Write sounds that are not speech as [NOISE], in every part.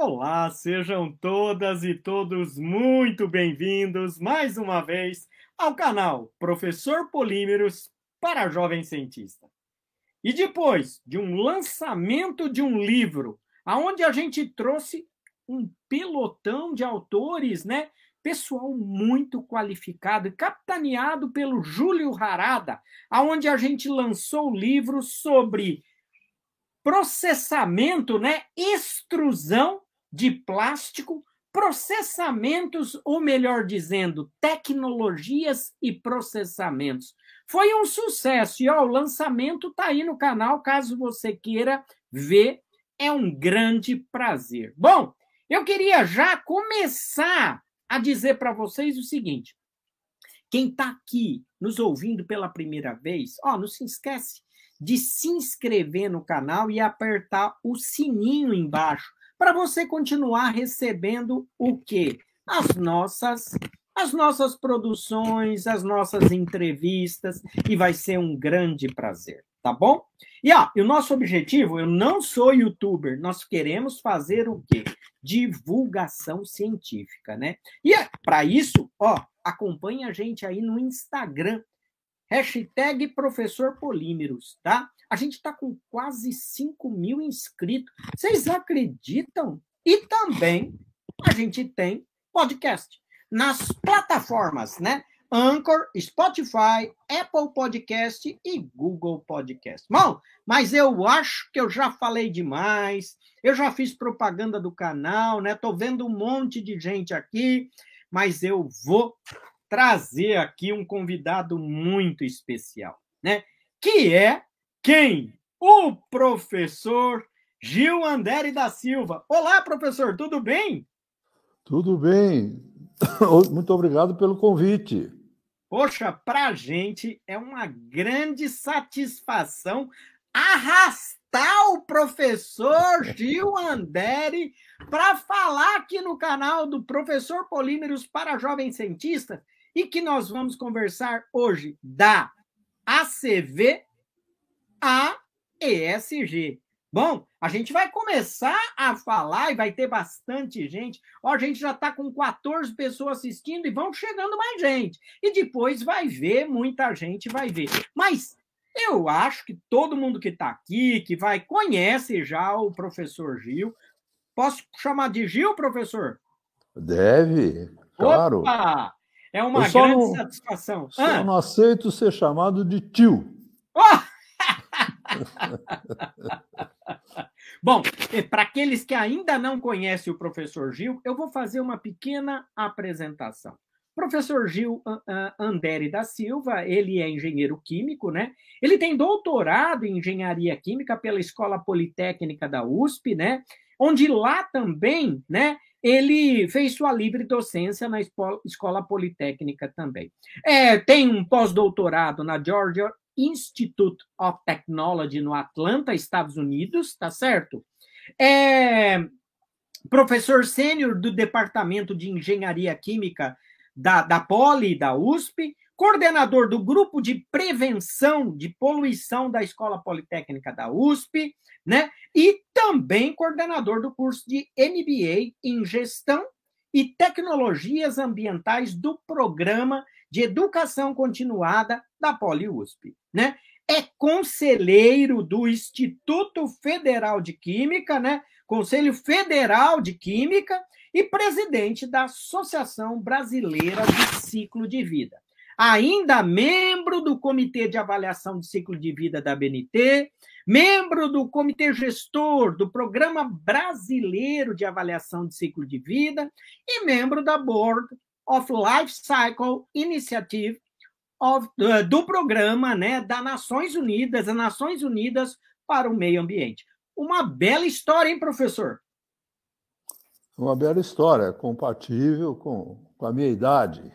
Olá, sejam todas e todos muito bem-vindos mais uma vez ao canal Professor Polímeros para Jovem Cientista. E depois de um lançamento de um livro, aonde a gente trouxe um pelotão de autores, né? Pessoal muito qualificado capitaneado pelo Júlio Harada, aonde a gente lançou o livro sobre processamento, né? Extrusão de plástico, processamentos, ou melhor dizendo, tecnologias e processamentos. Foi um sucesso e ó, o lançamento está aí no canal, caso você queira ver, é um grande prazer. Bom, eu queria já começar a dizer para vocês o seguinte: quem está aqui nos ouvindo pela primeira vez, ó, não se esquece de se inscrever no canal e apertar o sininho embaixo para você continuar recebendo o quê? As nossas as nossas produções, as nossas entrevistas e vai ser um grande prazer, tá bom? E e o nosso objetivo, eu não sou youtuber, nós queremos fazer o quê? Divulgação científica, né? E para isso, ó, acompanhe a gente aí no Instagram, Hashtag Professor Polímeros, tá? A gente está com quase 5 mil inscritos. Vocês acreditam? E também a gente tem podcast nas plataformas, né? Anchor, Spotify, Apple Podcast e Google Podcast. Bom, mas eu acho que eu já falei demais. Eu já fiz propaganda do canal, né? Tô vendo um monte de gente aqui, mas eu vou trazer aqui um convidado muito especial, né? Que é quem? O professor Gil Andere da Silva. Olá, professor, tudo bem? Tudo bem. [COUGHS] Muito obrigado pelo convite. Poxa, para a gente é uma grande satisfação arrastar o professor [LAUGHS] Gil Andere para falar aqui no canal do Professor Polímeros para Jovens Cientistas e que nós vamos conversar hoje da ACV a ESG. Bom, a gente vai começar a falar e vai ter bastante gente. Ó, a gente já está com 14 pessoas assistindo e vão chegando mais gente. E depois vai ver, muita gente vai ver. Mas eu acho que todo mundo que está aqui, que vai, conhece já o professor Gil. Posso chamar de Gil, professor? Deve, claro. Opa! É uma grande não, satisfação. Só ah. não aceito ser chamado de tio. [LAUGHS] Bom, para aqueles que ainda não conhecem o professor Gil, eu vou fazer uma pequena apresentação. Professor Gil Andere da Silva, ele é engenheiro químico, né? Ele tem doutorado em engenharia química pela Escola Politécnica da USP, né? Onde lá também, né, ele fez sua livre docência na Escola Politécnica também. É, tem um pós-doutorado na Georgia Institute of Technology no Atlanta, Estados Unidos, tá certo? É professor sênior do Departamento de Engenharia Química da, da Poli, da USP, coordenador do Grupo de Prevenção de Poluição da Escola Politécnica da USP, né? E também coordenador do curso de MBA em Gestão e Tecnologias Ambientais do Programa de Educação Continuada da Poli-USP, né? É conselheiro do Instituto Federal de Química, né? Conselho Federal de Química e presidente da Associação Brasileira de Ciclo de Vida. Ainda membro do Comitê de Avaliação de Ciclo de Vida da BNT, membro do Comitê Gestor do Programa Brasileiro de Avaliação de Ciclo de Vida e membro da Board of Life Cycle Initiative of, uh, do programa né, das Nações Unidas, as Nações Unidas para o Meio Ambiente. Uma bela história, hein, professor? Uma bela história, compatível com, com a minha idade.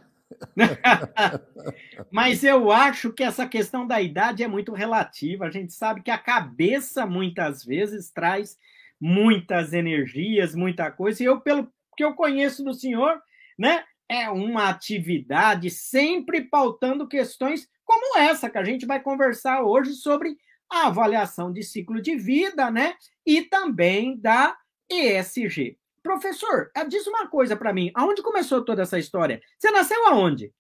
[LAUGHS] Mas eu acho que essa questão da idade é muito relativa. A gente sabe que a cabeça muitas vezes traz muitas energias, muita coisa. E eu, pelo que eu conheço do senhor, né, é uma atividade sempre pautando questões como essa que a gente vai conversar hoje sobre a avaliação de ciclo de vida, né, e também da ESG. Professor, ah, diz uma coisa para mim. Aonde começou toda essa história? Você nasceu aonde?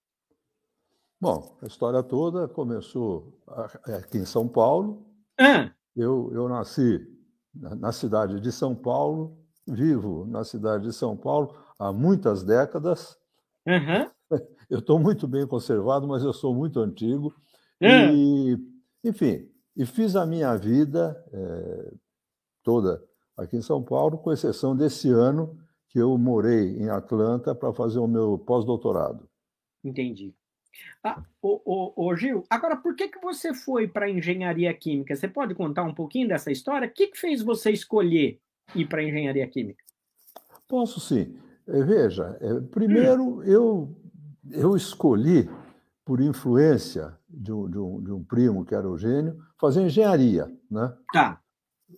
Bom, a história toda começou aqui em São Paulo. Ah. Eu, eu nasci na cidade de São Paulo, vivo na cidade de São Paulo há muitas décadas. Uhum. [LAUGHS] Eu estou muito bem conservado, mas eu sou muito antigo. Uhum. E, enfim, e fiz a minha vida é, toda aqui em São Paulo, com exceção desse ano que eu morei em Atlanta para fazer o meu pós-doutorado. Entendi. Ah, ô, ô, ô, Gil, agora por que, que você foi para engenharia química? Você pode contar um pouquinho dessa história? O que, que fez você escolher ir para engenharia química? Posso sim. É, veja, é, primeiro eu, eu escolhi, por influência de um, de, um, de um primo que era o gênio, fazer engenharia. Né? Tá.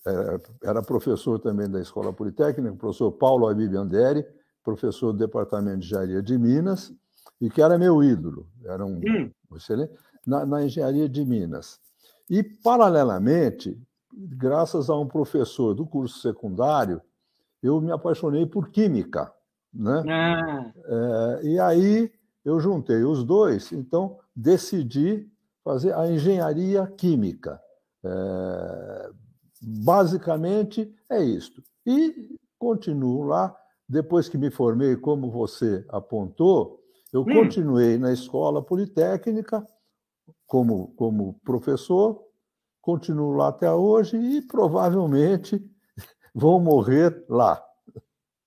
É, era professor também da Escola Politécnica, o professor Paulo Abib Anderi, professor do Departamento de Engenharia de Minas, e que era meu ídolo, era um hum. excelente, na, na engenharia de Minas. E, paralelamente, graças a um professor do curso secundário, eu me apaixonei por química. Né? Ah. É, e aí eu juntei os dois, então decidi fazer a engenharia química. É, basicamente é isto. E continuo lá. Depois que me formei, como você apontou, eu hum. continuei na escola politécnica como, como professor, continuo lá até hoje e provavelmente [LAUGHS] vou morrer lá.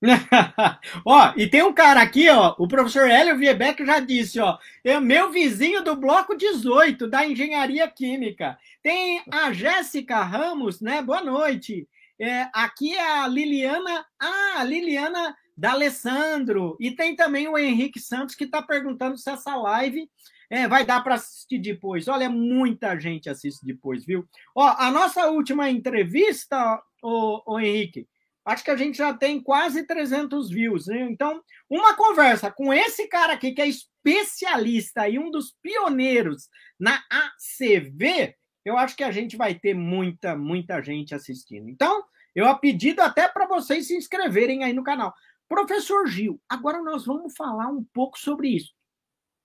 [LAUGHS] ó, e tem um cara aqui, ó, o professor Hélio Viebeck já disse, ó, é meu vizinho do bloco 18 da Engenharia Química. Tem a Jéssica Ramos, né? Boa noite. É, aqui é a Liliana, ah, a Liliana D'Alessandro. E tem também o Henrique Santos que está perguntando se essa live é, vai dar para assistir depois. Olha, muita gente assiste depois, viu? Ó, a nossa última entrevista, o Henrique, acho que a gente já tem quase 300 views. Né? Então, uma conversa com esse cara aqui, que é especialista e um dos pioneiros na ACV, eu acho que a gente vai ter muita, muita gente assistindo. Então, eu a pedido até para vocês se inscreverem aí no canal. Professor Gil, agora nós vamos falar um pouco sobre isso.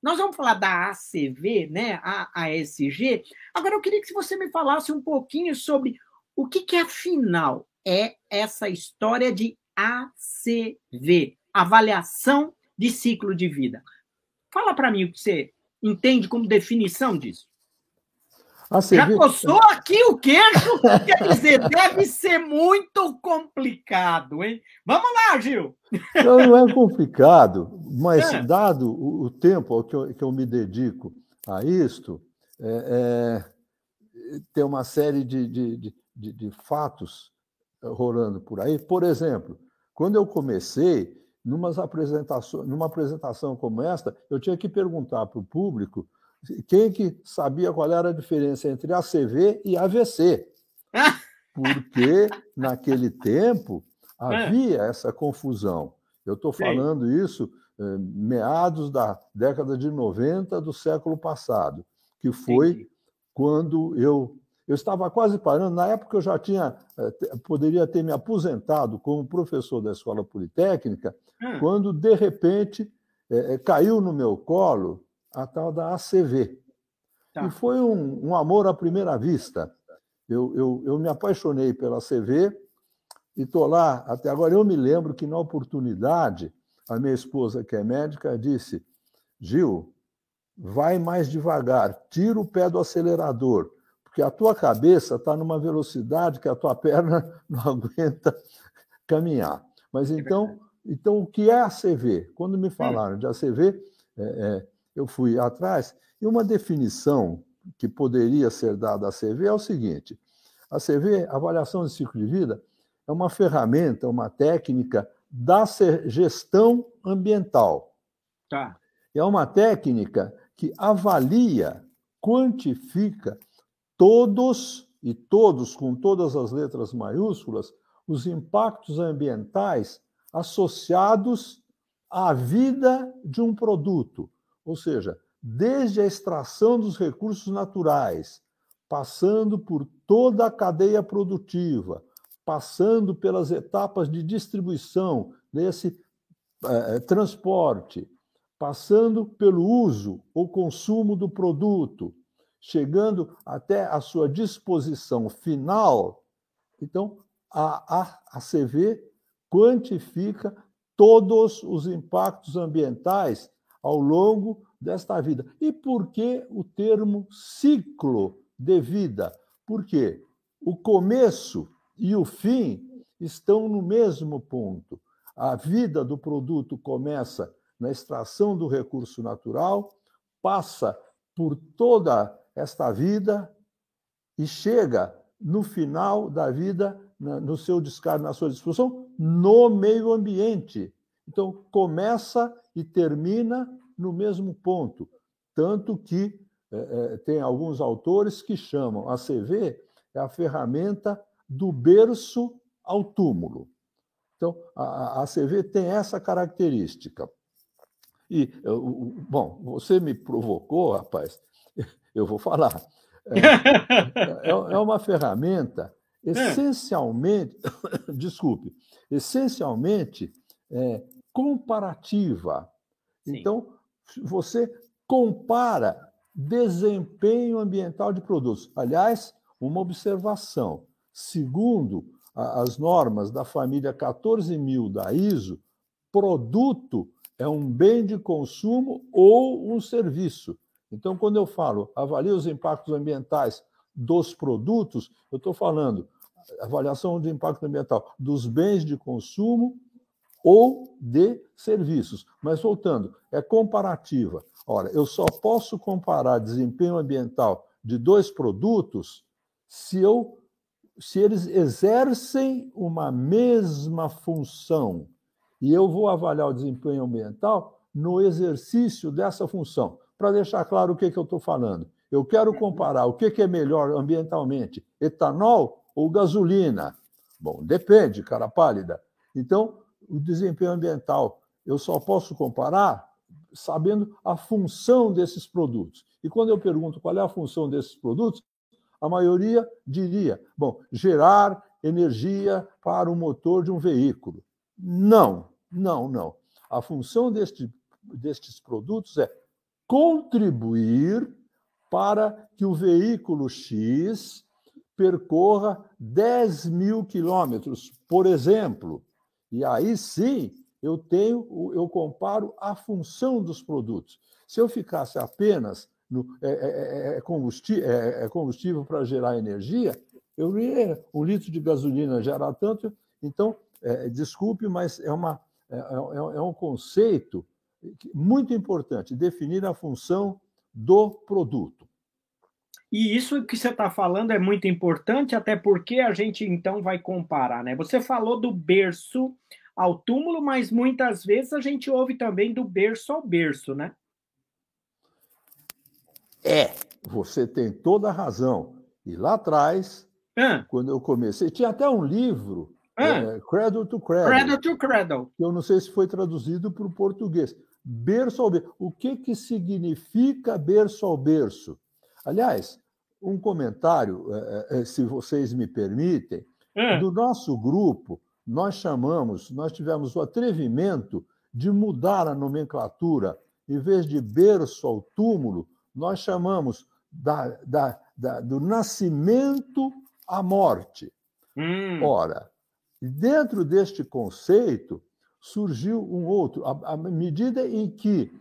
Nós vamos falar da ACV, né, a ASG. Agora eu queria que você me falasse um pouquinho sobre o que, que afinal é essa história de ACV, avaliação de ciclo de vida. Fala para mim o que você entende como definição disso. Ah, Já coçou aqui o queixo? [LAUGHS] Quer dizer, deve ser muito complicado, hein? Vamos lá, Gil. Não, não é complicado, mas [LAUGHS] é. dado o, tempo que eu, que eu me dedico a isto, é, é, tem uma série de, de, de, de fatos rolando por aí. Por exemplo, quando eu comecei, numa apresentação, numa apresentação como esta, eu tinha que perguntar para o público quem que sabia qual era a diferença entre ACV e AVC? [LAUGHS] Porque naquele tempo havia essa confusão. Eu estou falando isso eh, meados da década de 90 do século passado, que foi quando eu eu estava quase parando. Na época eu já tinha eh, poderia ter me aposentado como professor da escola politécnica, hum. quando de repente eh, caiu no meu colo a tal da ACV. Tá. E foi um, um, amor à primeira vista. Eu, eu, eu me apaixonei pela ACV e estou lá até agora. Eu me lembro que, na oportunidade, a minha esposa, que é médica, disse: Gil, vai mais devagar, tira o pé do acelerador, porque a tua cabeça está numa velocidade que a tua [LAUGHS] perna não aguenta caminhar. Mas é então, então o que é ACV? Quando me hum. falaram de ACV, é, é, eu fui atrás, e uma definição que poderia ser dada à CV é o seguinte: a CV, avaliação de ciclo de vida, é uma ferramenta, uma técnica da gestão ambiental. Tá. É uma técnica que avalia, quantifica todos e todos com todas as letras maiúsculas os impactos ambientais associados à vida de um produto, ou seja, desde a extração dos recursos naturais, passando por toda a cadeia produtiva, passando pelas etapas de distribuição desse é, transporte, passando pelo uso ou consumo do produto, chegando até a sua disposição final. Então, a, a, a CV quantifica todos os impactos ambientais ao longo desta vida. E por que o termo ciclo de vida? Porque o começo e o fim estão no mesmo ponto. A vida do produto começa na extração do recurso natural, passa por toda esta vida e chega no final da vida, no seu descargo, na sua disposição, no meio ambiente. Então, começa e termina no mesmo ponto. Tanto que é, é, tem alguns autores que chamam a CV é a ferramenta do berço ao túmulo. Então, a, a CV tem essa característica. E, bom, você me provocou, rapaz, eu vou falar. É, [LAUGHS] é, é uma ferramenta é. essencialmente, [COUGHS] desculpe, essencialmente é, comparativa. Sim. Então, você compara desempenho ambiental de produtos. Aliás, uma observação: segundo as normas da família 14000 da ISO, produto é um bem de consumo ou um serviço. Então, quando eu falo avalie os impactos ambientais dos produtos, eu estou falando avaliação de impacto ambiental dos bens de consumo ou de serviços. Mas voltando, é comparativa. Ora, eu só posso comparar desempenho ambiental de dois produtos se eu se eles exercem uma mesma função. E eu vou avaliar o desempenho ambiental no exercício dessa função. Para deixar claro o que, que eu estou falando. Eu quero comparar o que, que é melhor ambientalmente, etanol ou gasolina. Bom, depende, cara pálida. Então, o desempenho ambiental eu só posso comparar sabendo a função desses produtos. E quando eu pergunto qual é a função desses produtos, a maioria diria: bom, gerar energia para o motor de um veículo. Não, não, não. A função deste, destes produtos é contribuir para que o veículo X percorra 10 mil quilômetros, por exemplo. E aí sim eu tenho, eu comparo a função dos produtos. Se eu ficasse apenas no, é, é, é, é combustível, é, é combustível para gerar energia, eu ia um litro de gasolina gerar tanto. Então, é, desculpe, mas é, uma, é, é, um conceito muito importante, definir a função do produto. E isso que você está falando é muito importante, até porque a gente então vai comparar, né? Você falou do berço ao túmulo, mas muitas vezes a gente ouve também do berço ao berço, né? É, você tem toda a razão. E lá atrás, ah. quando eu comecei, tinha até um livro, ah. é, Cradle to Cradle. Cradle to Cradle. Que eu não sei se foi traduzido para o português. Berço ao berço. O que, que significa berço ao berço? Aliás, um comentário, é, é, se vocês me permitem, ah. do nosso grupo, nós chamamos, nós tivemos o atrevimento de mudar a nomenclatura. Em vez de berço ao túmulo, nós chamamos da, da, da, do nascimento à morte. Hum. Ora, dentro deste conceito surgiu um outro. À medida em que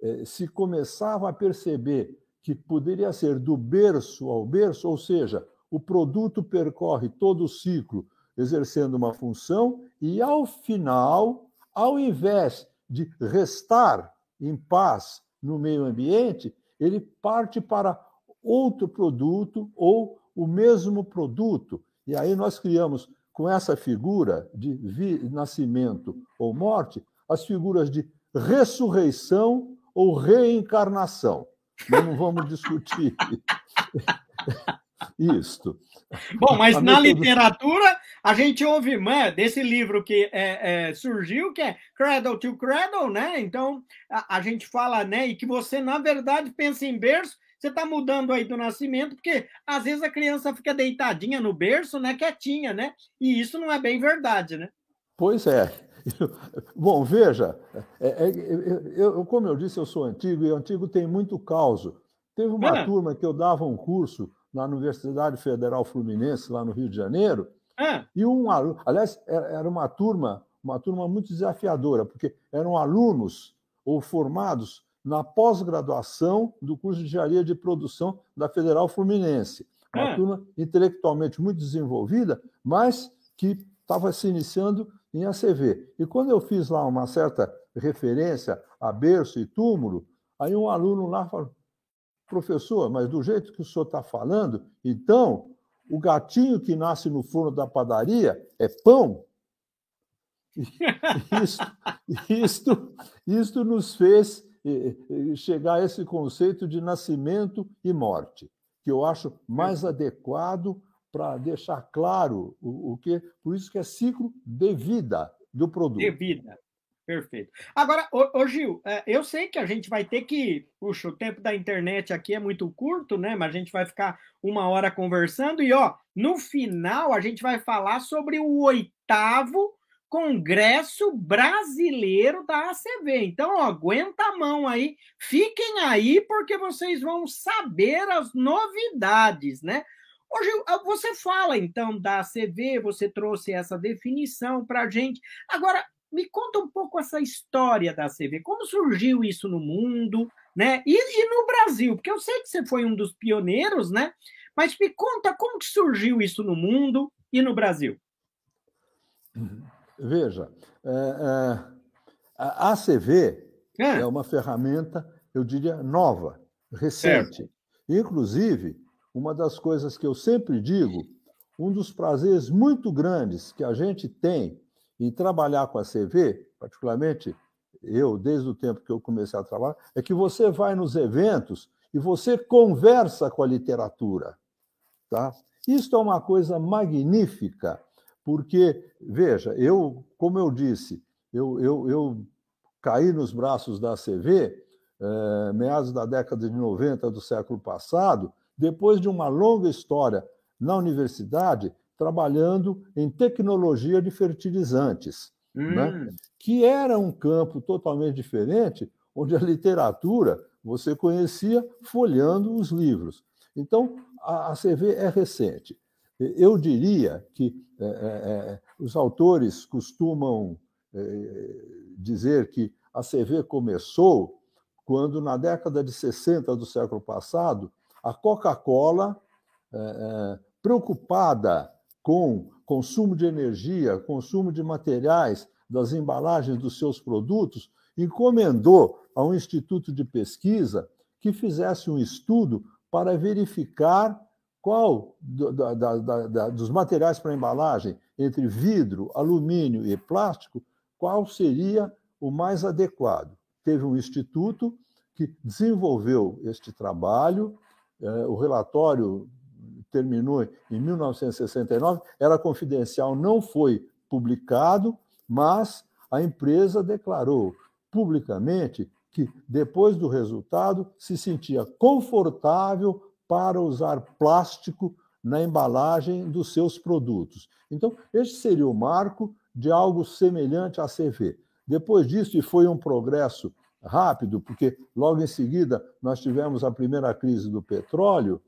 eh, se começava a perceber que poderia ser do berço ao berço, ou seja, o produto percorre todo o ciclo exercendo uma função e, ao final, ao invés de restar em paz no meio ambiente, ele parte para outro produto ou o mesmo produto. E aí nós criamos, com essa figura de nascimento ou morte, as figuras de ressurreição ou reencarnação. Nós não vamos discutir [LAUGHS] isto. Bom, mas na literatura a gente ouve né, desse livro que é, é, surgiu, que é Cradle to Cradle, né? Então a, a, gente fala, né? E que você, na verdade, pensa em berço, Você está mudando aí do nascimento, porque às vezes a criança fica deitadinha no berço, né, quietinha, né? E isso não é bem verdade, né? Pois é. [LAUGHS] Bom, veja, é, é, eu, como eu disse, eu sou antigo, e antigo tem muito caos. Teve uma ah. turma que eu dava um curso na Universidade Federal Fluminense, lá no Rio de Janeiro, ah. e um aluno, aliás, era uma turma, uma turma muito desafiadora, porque eram alunos ou formados na pós-graduação do curso de engenharia de produção da Federal Fluminense. Uma ah. turma intelectualmente muito desenvolvida, mas que estava se iniciando em ACV. E quando eu fiz lá uma certa referência a berço e túmulo, aí um aluno lá falou: professor, mas do jeito que o senhor está falando, então o gatinho que nasce no forno da padaria é pão? [LAUGHS] Isto, isto, isto nos fez chegar a esse conceito de nascimento e morte, que eu acho mais adequado para deixar claro o, o que. Por isso que é ciclo de vida do produto. De vida. Perfeito. Agora, ô, ô, Gil, é, eu sei que a gente vai ter que. Puxa, o tempo da internet aqui é muito curto, né? Mas a gente vai ficar uma hora conversando. E, ó, no final, a gente vai falar sobre o oitavo Congresso Brasileiro da ACV. Então, ó, aguenta a mão aí, fiquem aí, porque vocês vão saber as novidades, né? Hoje você fala então da ACV, você trouxe essa definição para a gente. Agora, me conta um pouco essa história da ACV, como surgiu isso no mundo, né? E, e, no Brasil, porque eu sei que você foi um dos pioneiros, né? Mas me conta como que surgiu isso no mundo e no Brasil. Uhum. Veja, é, é, a ACV é. é. uma ferramenta, eu diria, nova, recente. Certo. Inclusive, uma das coisas que eu sempre digo, um dos prazeres muito grandes que a gente tem em trabalhar com a CV, particularmente eu, desde o tempo que eu comecei a trabalhar, é que você vai nos eventos e você conversa com a literatura. Tá? Isso é uma coisa magnífica porque, veja, eu, como eu disse, eu, eu, eu caí nos braços da CV, eh, meados da década de 90 do século passado, depois de uma longa história na universidade, trabalhando em tecnologia de fertilizantes, né? hum. né? que era um campo totalmente diferente, onde a literatura você conhecia folhando os livros. Então, a CV é recente. Eu diria que é, é, os autores costumam dizer que a CV começou quando, na década de 60 do século passado, a Coca-Cola, preocupada com consumo de energia, consumo de materiais das embalagens dos seus produtos, encomendou a um instituto de pesquisa que fizesse um estudo para verificar qual da, da, da, dos materiais para embalagem, entre vidro, alumínio e plástico, qual seria o mais adequado. Teve um instituto que desenvolveu este trabalho, eh, o relatório terminou em 1969, era confidencial, não foi publicado, mas a empresa declarou publicamente que, depois do resultado, se sentia confortável para usar plástico na embalagem dos seus produtos. Então, este seria o marco de algo semelhante à CV. Depois disso, e foi um progresso rápido, porque logo em seguida nós tivemos a primeira crise do petróleo,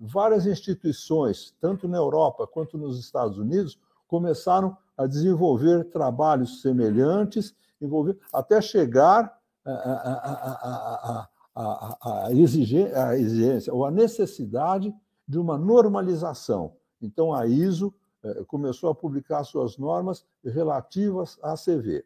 várias instituições, tanto na Europa quanto nos Estados Unidos, começaram a desenvolver trabalhos semelhantes, envolver, até chegar a, a, a, a, a, exigência, a exigência ou a necessidade de uma normalização. Então, a ISO eh, começou a publicar suas normas relativas à CV.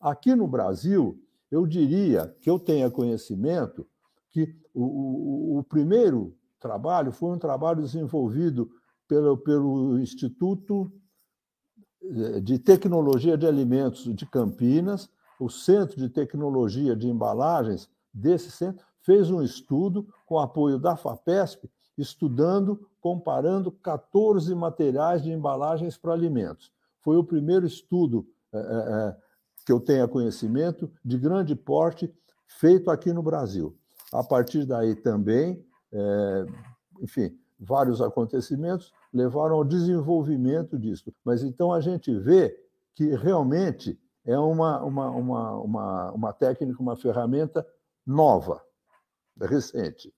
Aqui no Brasil, eu diria que eu tenha conhecimento que o, o, o primeiro trabalho foi um trabalho desenvolvido pelo, pelo Instituto eh, de Tecnologia de Alimentos de Campinas, o Centro de Tecnologia de Embalagens desse centro, fez um estudo com apoio da FAPESP, estudando, comparando 14 materiais de embalagens para alimentos. Foi o primeiro estudo é, é, que eu tenha conhecimento de grande porte feito aqui no Brasil. A partir daí também é, enfim, vários acontecimentos levaram ao desenvolvimento disso. Mas então a gente vê que realmente é uma, uma, uma, uma, uma técnica, uma ferramenta nova, recente.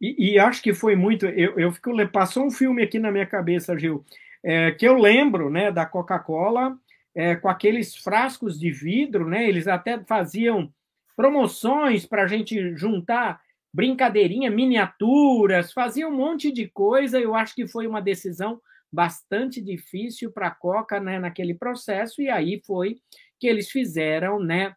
E, e, acho que foi muito. Eu, eu fico, passou um filme aqui na minha cabeça, Gil, é, que eu lembro né, da Coca-Cola é, com aqueles frascos de vidro, né? Eles até faziam promoções para a gente juntar brincadeirinha, miniaturas, faziam um monte de coisa. Eu acho que foi uma decisão bastante difícil para a Coca né, naquele processo, e aí foi que eles fizeram, né?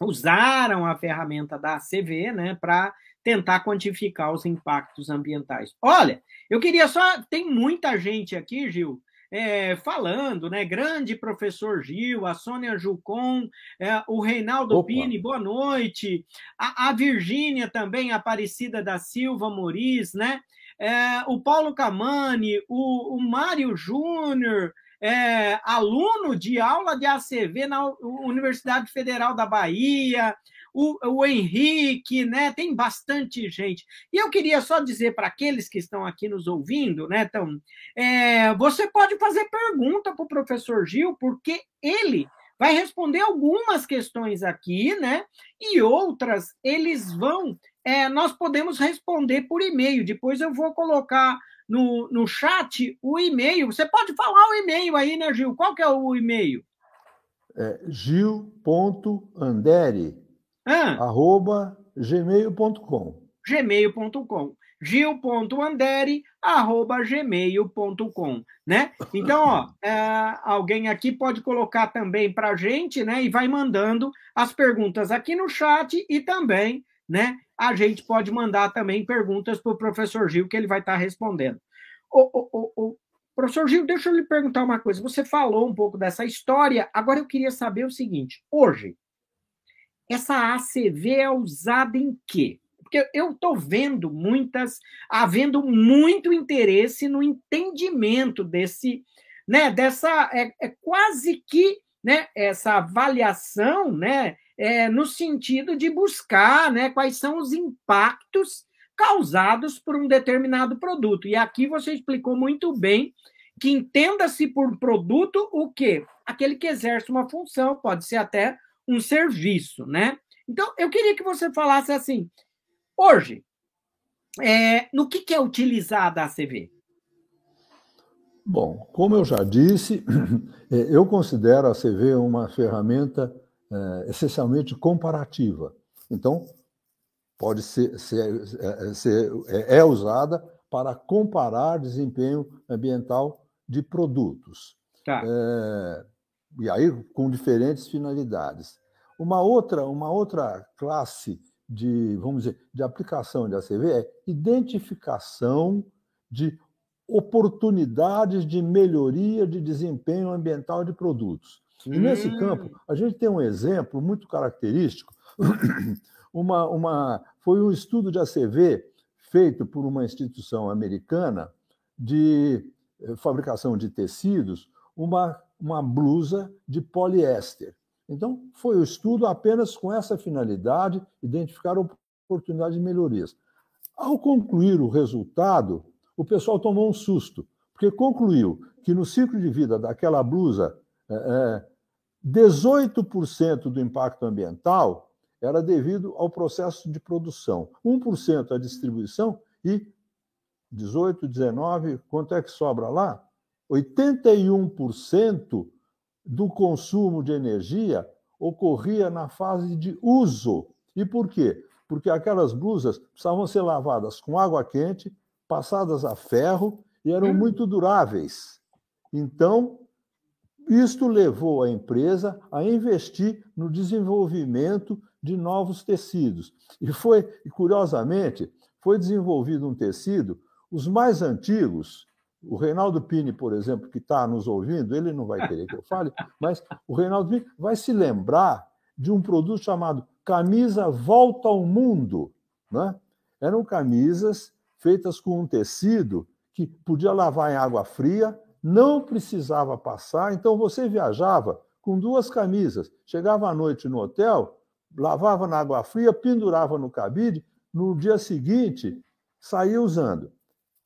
Usaram a ferramenta da ACV né, para tentar quantificar os impactos ambientais. Olha, eu queria só. Tem muita gente aqui, Gil, é, falando, né? Grande professor Gil, a Sônia Jucon, é, o Reinaldo Opa. Pini, boa noite. A, a Virgínia também, Aparecida da Silva Moriz, né? É, o Paulo Camani, o, o Mário Júnior, é, aluno de aula de ACV na Universidade Federal da Bahia, o, o Henrique, né? Tem bastante gente. E eu queria só dizer para aqueles que estão aqui nos ouvindo, né? Então, é, você pode fazer pergunta para o professor Gil, porque ele vai responder algumas questões aqui, né? E outras eles vão. É, nós podemos responder por e-mail. Depois eu vou colocar no, no chat o e-mail. Você pode falar o e-mail aí, né, Gil? Qual que é o e-mail? É, gil.andere, ah. arroba gmail.com. gmail.com gil.andere, arroba gmail.com, né? Então, ó, é, alguém aqui pode colocar também para gente, né? E vai mandando as perguntas aqui no chat e também, né? A gente pode mandar também perguntas para o professor Gil, que ele vai estar tá respondendo. Ô, ô, ô, professor Gil, deixa eu lhe perguntar uma coisa. Você falou um pouco dessa história, agora eu queria saber o seguinte: hoje, essa ACV é usada em quê? Porque eu estou vendo muitas, havendo muito interesse no entendimento desse, né, dessa, é, é quase que, né, essa avaliação, né, é, no sentido de buscar, né, quais são os impactos causados por um determinado produto. E aqui você explicou muito bem que entenda-se por produto o quê? Aquele que exerce uma função, pode ser até um serviço, né? Então, eu queria que você falasse assim, hoje, é, no que, que é utilizada a ACV? Bom, como eu já disse, [CLEARS THROAT] é, eu considero a ACV uma ferramenta é, essencialmente comparativa. Então, pode ser, ser, é, ser, é, é usada para comparar desempenho ambiental de produtos. Tá. É, e aí com diferentes finalidades. Uma outra, uma outra classe de, vamos dizer, de aplicação de ACV é identificação de oportunidades de melhoria de desempenho ambiental de produtos. E nesse hum. campo, a gente tem um exemplo muito característico. [CLEARS THROAT] Uma, uma, foi um estudo de ACV feito por uma instituição americana de eh, fabricação de tecidos, uma uma blusa de poliéster. Então, foi o estudo apenas com essa finalidade, identificar oportunidades de melhorias. Ao concluir o resultado, o pessoal tomou um susto, porque concluiu que no ciclo de vida daquela blusa, 18% é, do impacto ambiental era devido ao processo de produção, 1% à distribuição e 18, 19, quanto é que sobra lá? 81% do consumo de energia ocorria na fase de uso. E por quê? Porque aquelas blusas precisavam ser lavadas com água quente, passadas a ferro e eram hum. muito duráveis. Então, isto levou a empresa a investir no desenvolvimento de novos tecidos. E foi, curiosamente, foi desenvolvido um tecido, os mais antigos, o Reinaldo Pini, por exemplo, que está nos ouvindo, ele não vai querer que eu fale, [LAUGHS] mas o Reinaldo Pini vai se lembrar de um produto chamado Camisa Volta ao Mundo. Né? Eram camisas feitas com um tecido que podia lavar em água fria, não precisava passar, então você viajava com duas camisas, chegava à noite no hotel, lavava na água fria, pendurava no cabide, no dia seguinte saía usando.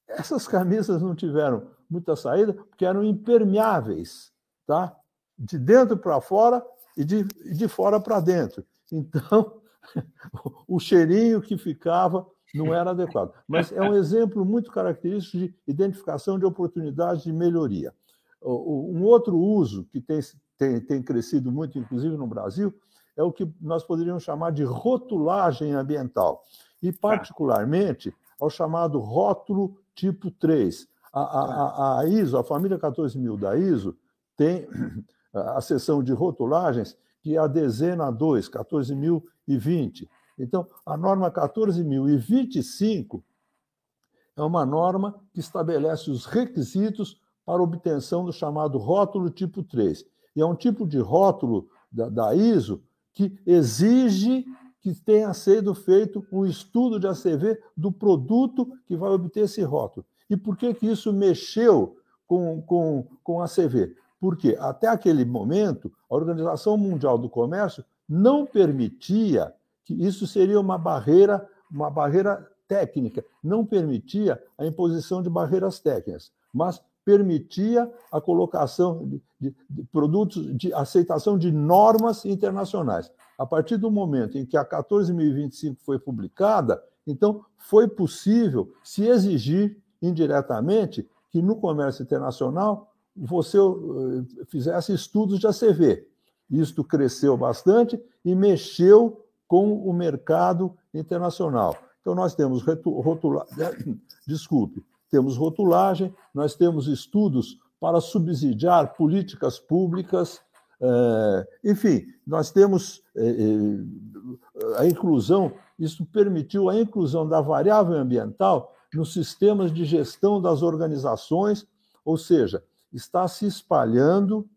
Essas camisas não tiveram muita saída porque eram impermeáveis, tá? De dentro para fora e de, de fora para dentro. Então, [LAUGHS] o cheirinho que ficava não era adequado. Mas é um exemplo muito característico de identificação de oportunidades de melhoria. Um outro uso que tem, tem, tem crescido muito, inclusive no Brasil, é o que nós poderíamos chamar de rotulagem ambiental, e particularmente ao chamado rótulo tipo 3. A, a, a ISO, a família 14000 da ISO, tem a seção de rotulagens, que é a dezena 2, 14020. Então, a norma 14.025 é uma norma que estabelece os requisitos para obtenção do chamado rótulo tipo 3. E é um tipo de rótulo da, da ISO que exige que tenha sido feito um estudo de ACV do produto que vai obter esse rótulo. E por que, que isso mexeu com, com, com a ACV? Porque até aquele momento, a Organização Mundial do Comércio não permitia que isso seria uma barreira, uma barreira técnica, não permitia a imposição de barreiras técnicas, mas permitia a colocação de, de, de, produtos, de aceitação de normas internacionais. A partir do momento em que a 14.025 foi publicada, então foi possível se exigir indiretamente que no comércio internacional você eh, fizesse estudos de ACV. Isto cresceu bastante e mexeu com o mercado internacional. Então, nós temos rotulagem, [COUGHS] desculpe, temos rotulagem, nós temos estudos para subsidiar políticas públicas, eh, enfim, nós temos eh, eh, a inclusão, isso permitiu a inclusão da variável ambiental nos sistemas de gestão das organizações, ou seja, está se espalhando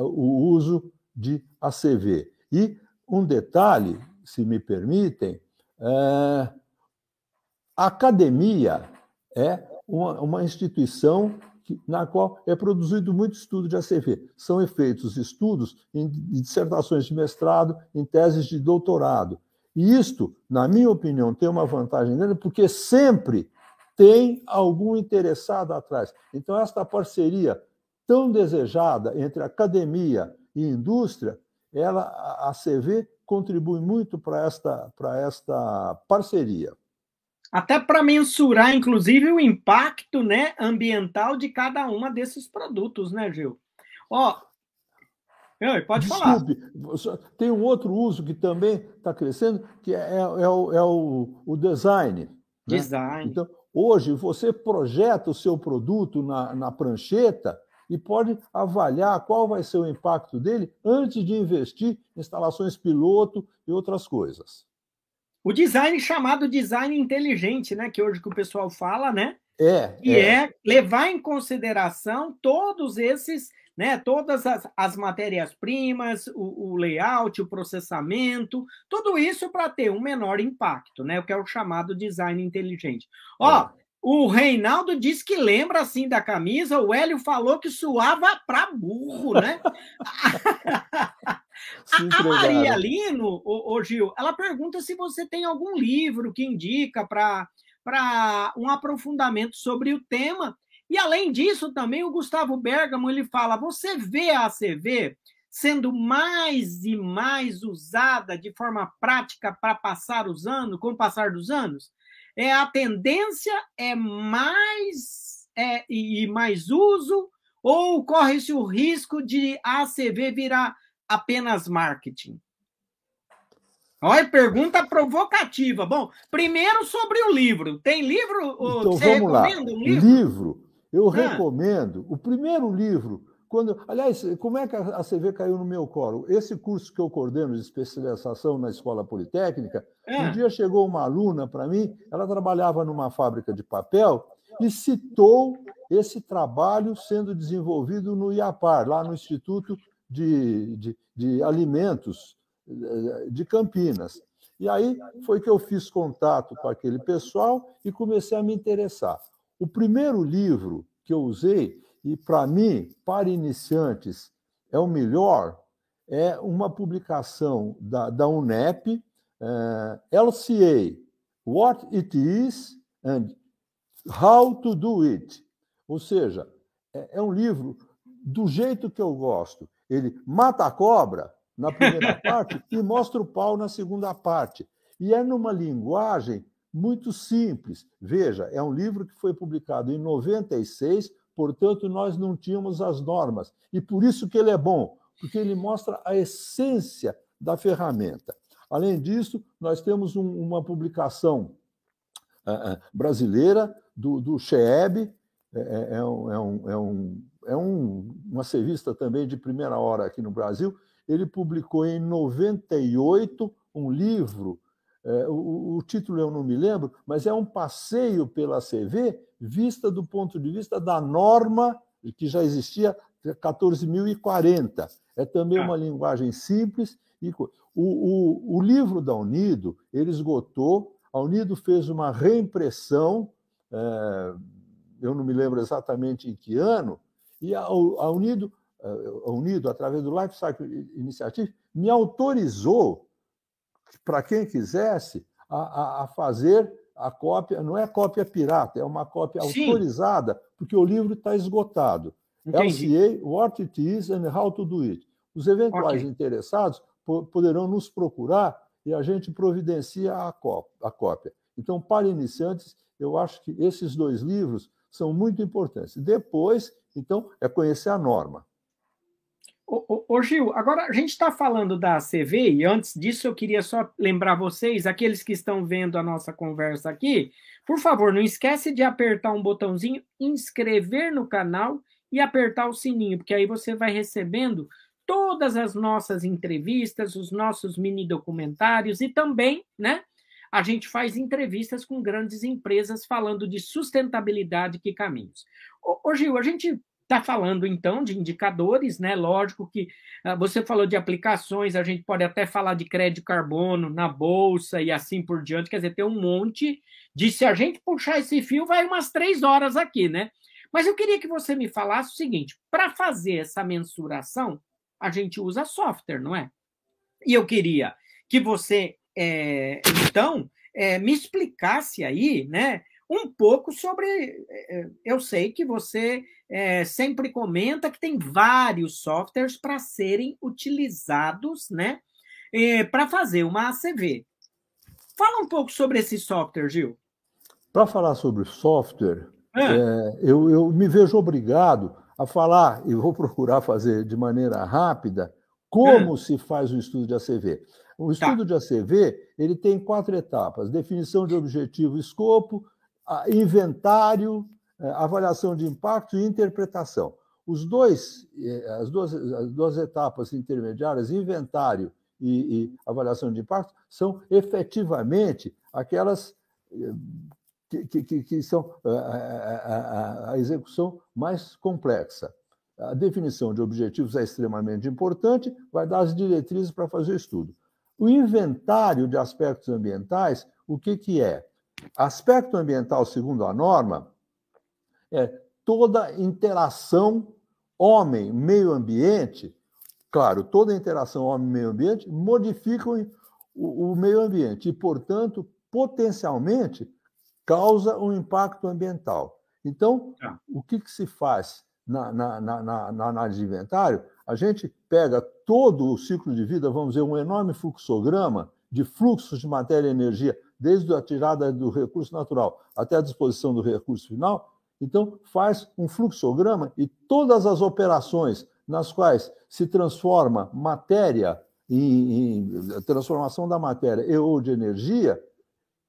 o uso de ACV. E um detalhe, se me permitem, é, a academia é uma, uma instituição que, na qual é produzido muito estudo de ACV. São feitos estudos em, dissertações de mestrado, em teses de doutorado. E isto, na minha opinião, tem uma vantagem grande, porque sempre tem algum interessado atrás. Então, esta parceria tão desejada entre academia e indústria ela, a CV contribui muito para esta, esta parceria. Até para mensurar, inclusive, o impacto né, ambiental de cada uma desses produtos, né, Gil? Ó, pode Desculpe, falar. tem um outro uso que também está crescendo, que é, é, é, o, é o, o, design. Né? Design. Então, hoje, você projeta o seu produto na, na prancheta e pode avaliar qual vai ser o impacto dele antes de investir em instalações piloto e outras coisas. O design chamado design inteligente, né, que hoje que o pessoal fala, né? É. E é, é levar em consideração todos esses, né, todas as, as matérias-primas, o, o, layout, o processamento, tudo isso para ter um menor impacto, né? O que é o chamado design inteligente. Ó, é. O Reinaldo disse que lembra assim da camisa, o Hélio falou que suava para burro, né? [LAUGHS] a, Maria Lino, o, o, Gil, ela pergunta se você tem algum livro que indica para um aprofundamento sobre o tema. E além disso, também o Gustavo Bergamo ele fala: você vê a ACV sendo mais e mais usada de forma prática para passar os anos, com o passar dos anos? É a tendência é mais é, e mais uso ou corre-se o risco de a ACV virar apenas marketing? Olha, pergunta provocativa. Bom, primeiro sobre o livro. Tem livro? Então, você vamos recomenda lá. um livro? Livro, eu ah. recomendo. O primeiro livro quando, aliás, como é que a CV caiu no meu colo? Esse curso que eu coordeno de especialização na Escola Politécnica, é. um dia chegou uma aluna para mim, ela trabalhava numa fábrica de papel e citou esse trabalho sendo desenvolvido no IAPAR, lá no Instituto de, de, de Alimentos eh, de Campinas. E aí foi que eu fiz contato com aquele pessoal e comecei a me interessar. O primeiro livro que eu usei e para mim, para iniciantes, é o melhor, é uma publicação da, da UNEP, é, LCA, What It Is and How to Do It. Ou seja, é, é um livro do jeito que eu gosto. Ele mata a cobra na primeira [LAUGHS] parte e mostra o pau na segunda parte. E é numa linguagem muito simples. Veja, é um livro que foi publicado em 96, portanto, nós não tínhamos as normas. E por isso que ele é bom, porque ele mostra a essência da ferramenta. Além disso, nós temos um, uma publicação uh, brasileira do, do Cheeb, é, é, é, um, é, um, é, um, é um, uma revista também de primeira hora aqui no Brasil. Ele publicou em 98 um livro, é, o, o, título eu não me lembro, mas é um passeio pela CV vista do ponto de vista da norma que já existia 14.040. É também ah. uma linguagem simples. E, o, o, o livro da Unido, ele esgotou, a Unido fez uma reimpressão, é, eu não me lembro exatamente em que ano, e a, a Unido, a Unido, através do Life Cycle Initiative, me autorizou, para quem quisesse, a, a, a, fazer a cópia, não é cópia pirata, é uma cópia Sim. autorizada, porque o livro está esgotado. Entendi. LCA, What It Is and How to Do It. Os eventuais okay. interessados poderão nos procurar e a gente providencia a cópia. Então, para iniciantes, eu acho que esses dois livros são muito importantes. Depois, então, é conhecer a norma. Ô, ô, ô Gil, agora a gente está falando da CV, e antes disso eu queria só lembrar vocês, aqueles que estão vendo a nossa conversa aqui, por favor, não esquece de apertar um botãozinho, inscrever no canal e apertar o sininho, porque aí você vai recebendo todas as nossas entrevistas, os nossos mini documentários e também, né? A gente faz entrevistas com grandes empresas falando de sustentabilidade que caminhos. Ô, ô Gil, a gente está falando então de indicadores, né? Lógico que uh, você falou de aplicações, a gente pode até falar de crédito carbono na bolsa e assim por diante. Quer dizer, tem um monte de. Se a gente puxar esse fio, vai umas três horas aqui, né? Mas eu queria que você me falasse o seguinte: para fazer essa mensuração, a gente usa software, não é? E eu queria que você, é, então, é, me explicasse aí, né, um pouco sobre. É, eu sei que você é, sempre comenta que tem vários softwares para serem utilizados, né, é, para fazer uma ACV. Fala um pouco sobre esse software, Gil. Para falar sobre software, é, eu, eu me vejo obrigado a falar, [LAUGHS] e vou procurar fazer de maneira rápida, como se faz o estudo de ACV. O tá. estudo tá. de ACV ele tem quatro etapas: definição de objetivo e escopo, inventário, é, avaliação de impacto e interpretação. Os dois, é, as, duas, as duas etapas intermediárias, inventário e, e avaliação de impacto, são efetivamente aquelas é, que, que, que são a, a, a, execução mais complexa. A definição de objetivos é extremamente importante, vai dar as diretrizes para fazer o estudo. O inventário de aspectos ambientais, o que, que é? Aspecto ambiental, segundo a norma, é toda interação homem-meio ambiente. Claro, toda interação homem-meio ambiente modifica o, o meio ambiente e, portanto, potencialmente causa um impacto ambiental. Então, ah. o que, que, se faz na, na, na, na, análise de inventário? A gente pega todo o ciclo de vida, vamos dizer, um enorme fluxograma de fluxos de matéria e energia, desde a tirada do recurso natural até a disposição do recurso final. Então, faz um fluxograma e todas as operações nas quais se transforma matéria em, em transformação da matéria e ou de energia,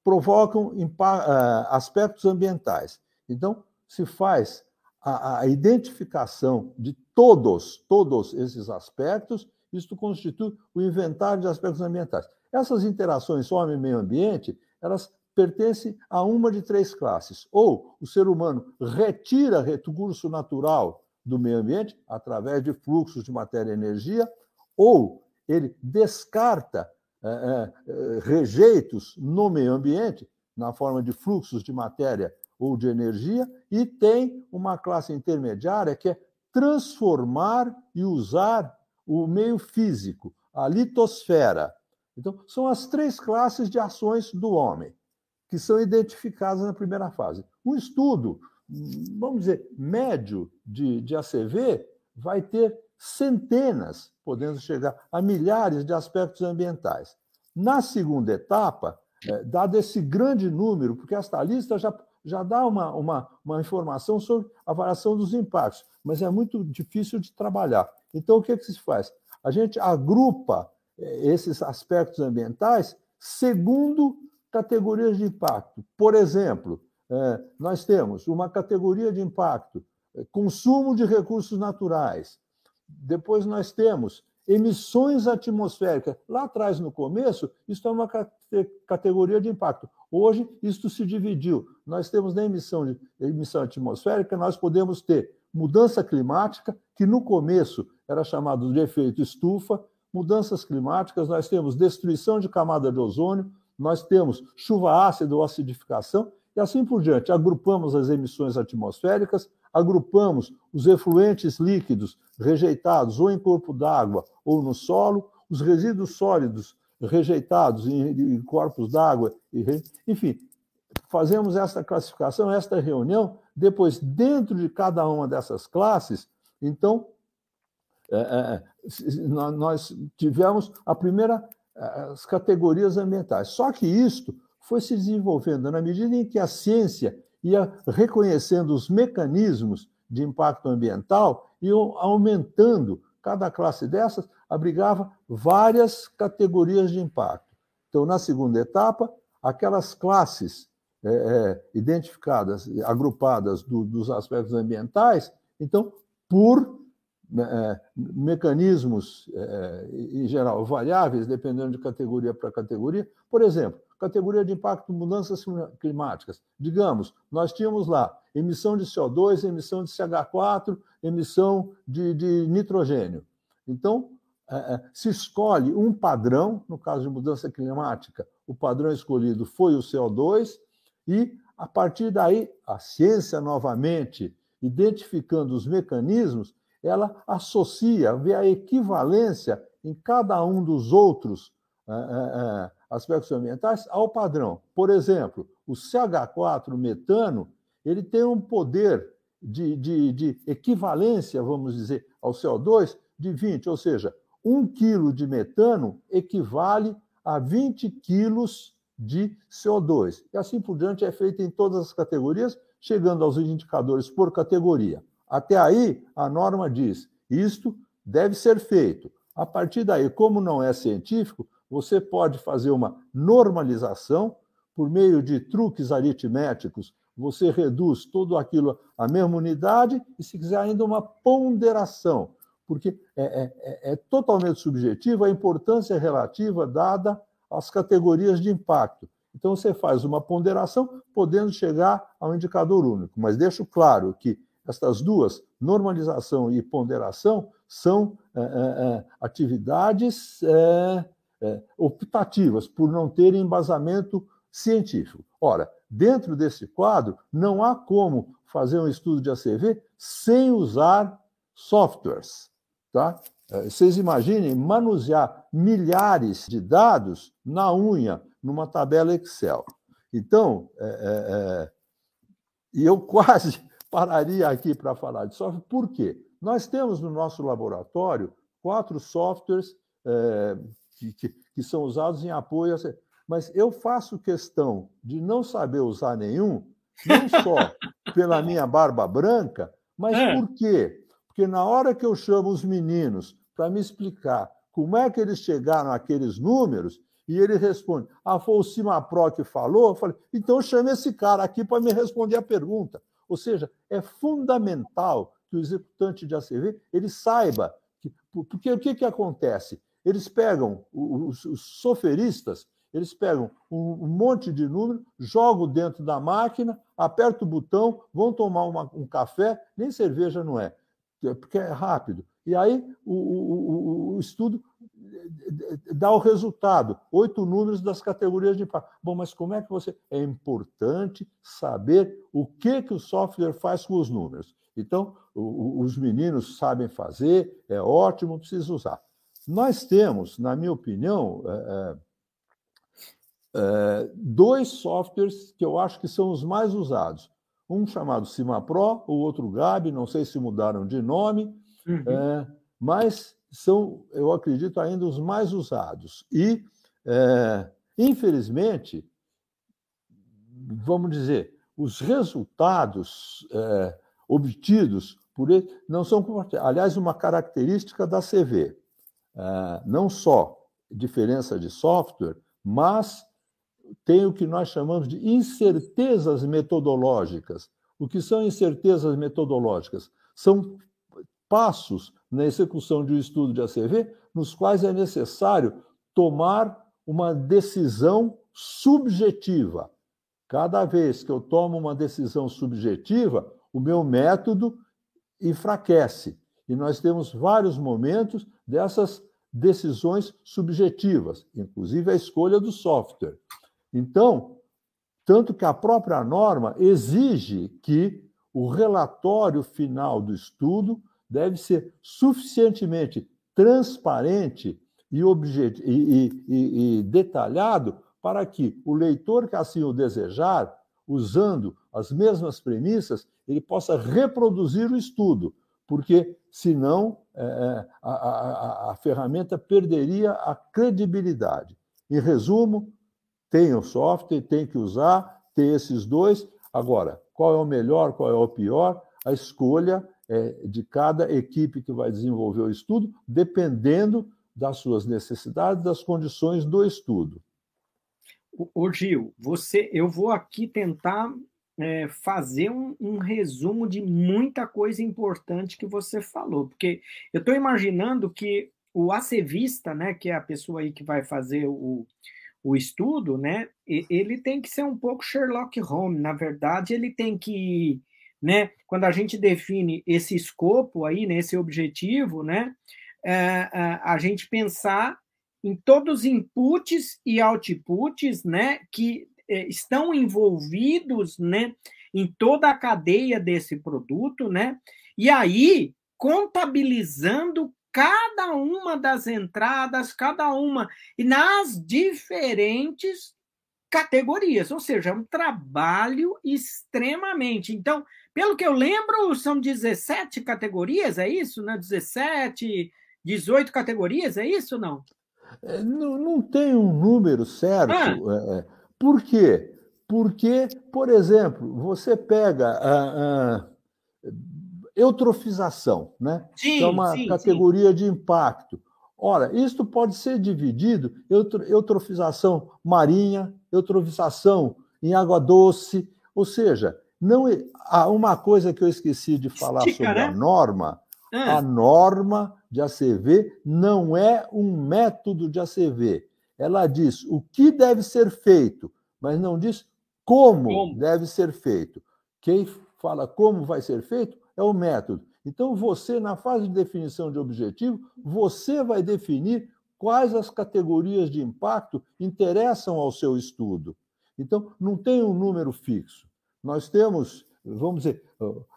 provocam eh, aspectos ambientais. Então, se faz a, a identificação de todos, todos esses aspectos, isto constitui o inventário de aspectos ambientais. Essas interações homem meio ambiente, elas pertencem a uma de três classes. Ou o ser humano retira recurso natural do meio ambiente através de fluxos de matéria e energia, ou ele descarta é, é, rejeitos no meio ambiente, na forma de fluxos de matéria ou de energia, e tem uma classe intermediária que é transformar e usar o meio físico, a litosfera. Então, são as três classes de ações do homem, que são identificadas na primeira fase. Um estudo, vamos dizer, médio de, de ACV vai ter centenas, podendo chegar a milhares de aspectos ambientais. Na segunda etapa, é, dado esse grande número, porque esta lista já, já dá uma, uma, uma informação sobre a variação dos impactos, mas é muito difícil de trabalhar. Então, o que, é que se faz? A gente agrupa esses aspectos ambientais segundo categorias de impacto. Por exemplo, é, nós temos uma categoria de impacto, consumo de recursos naturais. Depois nós temos emissões atmosféricas. Lá atrás, no começo, isso é uma categoria de impacto. Hoje, isso se dividiu. Nós temos na emissão, de, emissão atmosférica, nós podemos ter mudança climática, que no começo era chamado de efeito estufa, mudanças climáticas, nós temos destruição de camada de ozônio, nós temos chuva ácida ou acidificação, e assim por diante. Agrupamos as emissões atmosféricas, agrupamos os efluentes líquidos rejeitados ou em corpo d'água ou no solo, os resíduos sólidos rejeitados em, corpos d'água, enfim, fazemos esta classificação, esta reunião, depois, dentro de cada uma dessas classes, então, é, é, é nós tivemos a primeira as categorias ambientais. Só que isto foi se desenvolvendo na medida em que a ciência ia reconhecendo os mecanismos de impacto ambiental e aumentando. Cada classe dessas abrigava várias categorias de impacto. Então, na segunda etapa, aquelas classes é, identificadas, agrupadas do, dos aspectos ambientais, então, por mecanismos, é, em geral, variáveis, dependendo de categoria para categoria. Por exemplo, categoria de impacto mudanças climáticas. Digamos, nós tínhamos lá emissão de CO2, emissão de CH4, emissão de, de nitrogênio. Então, é, se escolhe um padrão, no caso de mudança climática, o padrão escolhido foi o CO2, e a partir daí, a ciência novamente, identificando os mecanismos, ela associa, vê a equivalência em cada um dos outros é, é, aspectos ambientais ao padrão. Por exemplo, o CH4 metano ele tem um poder de, de, de equivalência, vamos dizer, ao CO2 de 20, ou seja, um quilo de metano equivale a 20 quilos de CO2. E assim por diante é feito em todas as categorias, chegando aos indicadores por categoria. Até aí, a norma diz: isto deve ser feito. A partir daí, como não é científico, você pode fazer uma normalização por meio de truques aritméticos. Você reduz tudo aquilo à mesma unidade e, se quiser, ainda uma ponderação, porque é, é, é, é totalmente subjetiva a importância relativa dada às categorias de impacto. Então, você faz uma ponderação, podendo chegar ao indicador único. Mas deixo claro que estas duas, normalização e ponderação, são é, é, é atividades é, é, optativas, por não terem embasamento científico. Ora, dentro desse quadro, não há como fazer um estudo de ACV sem usar softwares. Tá? Vocês imaginem manusear milhares de dados na unha, numa tabela Excel. Então, é, é, eu [LAUGHS] quase pararia aqui para falar de software. Por quê? Nós temos no nosso laboratório quatro softwares é, que, que, que, são usados em apoio. A... Mas eu faço questão de não saber usar nenhum, não só [LAUGHS] pela minha barba branca, mas é. por quê? Porque na hora que eu chamo os meninos para me explicar como é que eles chegaram àqueles números, e ele responde: Ah, foi o Cimapro que falou? Eu falei: então chame esse cara aqui para me responder a pergunta. Ou seja, é fundamental que o executante de ACV ele saiba que, porque o que, que acontece? Eles pegam os, os soferistas, eles pegam um, monte de número, jogam dentro da máquina, apertam o botão, vão tomar uma, um café, nem cerveja não é, porque é rápido. E aí o, o, o estudo dá o resultado, oito números das categorias de impacto. Bom, mas como é que você. É importante saber o que, que o software faz com os números. Então, os meninos sabem fazer, é ótimo, precisa usar. Nós temos, na minha opinião, é, é, dois softwares que eu acho que são os mais usados. Um chamado CimaPro, o outro Gabi, não sei se mudaram de nome, uhum. é, mas são, eu acredito, ainda os mais usados. E, é, infelizmente, vamos dizer, os resultados é, obtidos por ele não são aliás uma característica da CV é, não só diferença de software mas tem o que nós chamamos de incertezas metodológicas o que são incertezas metodológicas são passos na execução de um estudo de ACV nos quais é necessário tomar uma decisão subjetiva Cada vez que eu tomo uma decisão subjetiva, o meu método enfraquece. E nós temos vários momentos dessas decisões subjetivas, inclusive a escolha do software. Então, tanto que a própria norma exige que o relatório final do estudo deve ser suficientemente transparente e, e, e, e detalhado para que o leitor que assim o desejar, usando as mesmas premissas, ele possa reproduzir o estudo, porque senão é, é a, a, a ferramenta perderia a credibilidade. Em resumo, tem o software, tem que usar, tem esses dois. Agora, qual é o melhor, qual é o pior? A escolha de cada equipe que vai desenvolver o estudo, dependendo das suas necessidades, das condições do estudo. Ô Gil, você, eu vou aqui tentar é, fazer um, um, resumo de muita coisa importante que você falou, porque eu estou imaginando que o acevista, né, que é a pessoa aí que vai fazer o, o estudo, né, ele tem que ser um pouco Sherlock Holmes. Na verdade, ele tem que, né, quando a gente define esse escopo aí, né, esse objetivo, né, é, é a gente pensar em todos os inputs e outputs né, que eh, estão envolvidos né, em toda a cadeia desse produto, né? E aí, contabilizando cada uma das entradas, cada uma, e nas diferentes categorias, ou seja, é um trabalho extremamente. Então, pelo que eu lembro, são 17 categorias, é isso? Né? 17, 18 categorias, é isso ou não? É, não, não tem um número certo. Ah. É, por quê? Porque, por exemplo, você pega a, a eutrofização, né? Sim, que é uma sim, categoria sim. de impacto. Ora, isto pode ser dividido eutrofização marinha, eutrofização em água doce, ou seja, não uma coisa que eu esqueci de falar Estica, sobre né? a norma. Ah. A norma de ACV não é um método de ACV. Ela diz o que deve ser feito, mas não diz como, como, deve ser feito. Quem fala como vai ser feito é o método. Então, você, na fase de definição de objetivo, você vai definir quais as categorias de impacto interessam ao seu estudo. Então, não tem um número fixo. Nós temos, vamos dizer,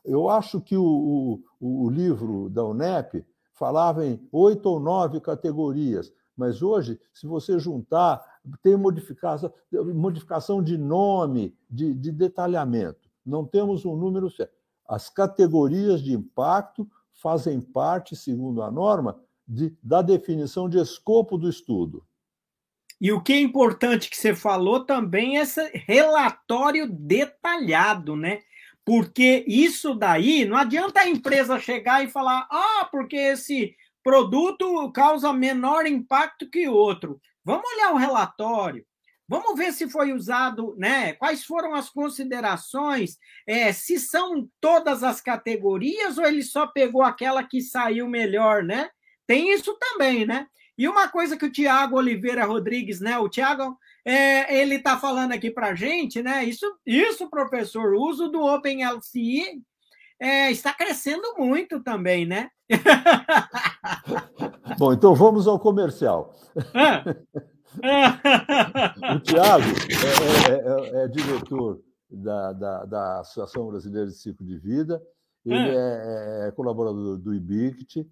eu acho que o, o, o livro da UNEP falava em oito ou nove categorias, mas hoje, se você juntar, tem modificação, modificação de nome, de, de detalhamento. Não temos um número certo. As categorias de impacto fazem parte, segundo a norma, de, da definição de escopo do estudo. E o que é importante que você falou também é esse relatório detalhado, né? Porque isso daí não adianta a empresa chegar e falar: ah, porque esse produto causa menor impacto que outro. Vamos olhar o relatório. Vamos ver se foi usado, né? Quais foram as considerações? É, se são todas as categorias ou ele só pegou aquela que saiu melhor, né? Tem isso também, né? E uma coisa que o Tiago Oliveira Rodrigues, né? O Tiago é, ele está falando aqui para a gente, né? Isso, isso, professor, o uso do OpenLCI é, está crescendo muito também, né? [LAUGHS] Bom, então vamos ao comercial. Ah. [LAUGHS] o Tiago é, é, é, é, diretor da, da, da, Associação Brasileira de Ciclo de Vida, ele ah. é, é, colaborador do IBICT.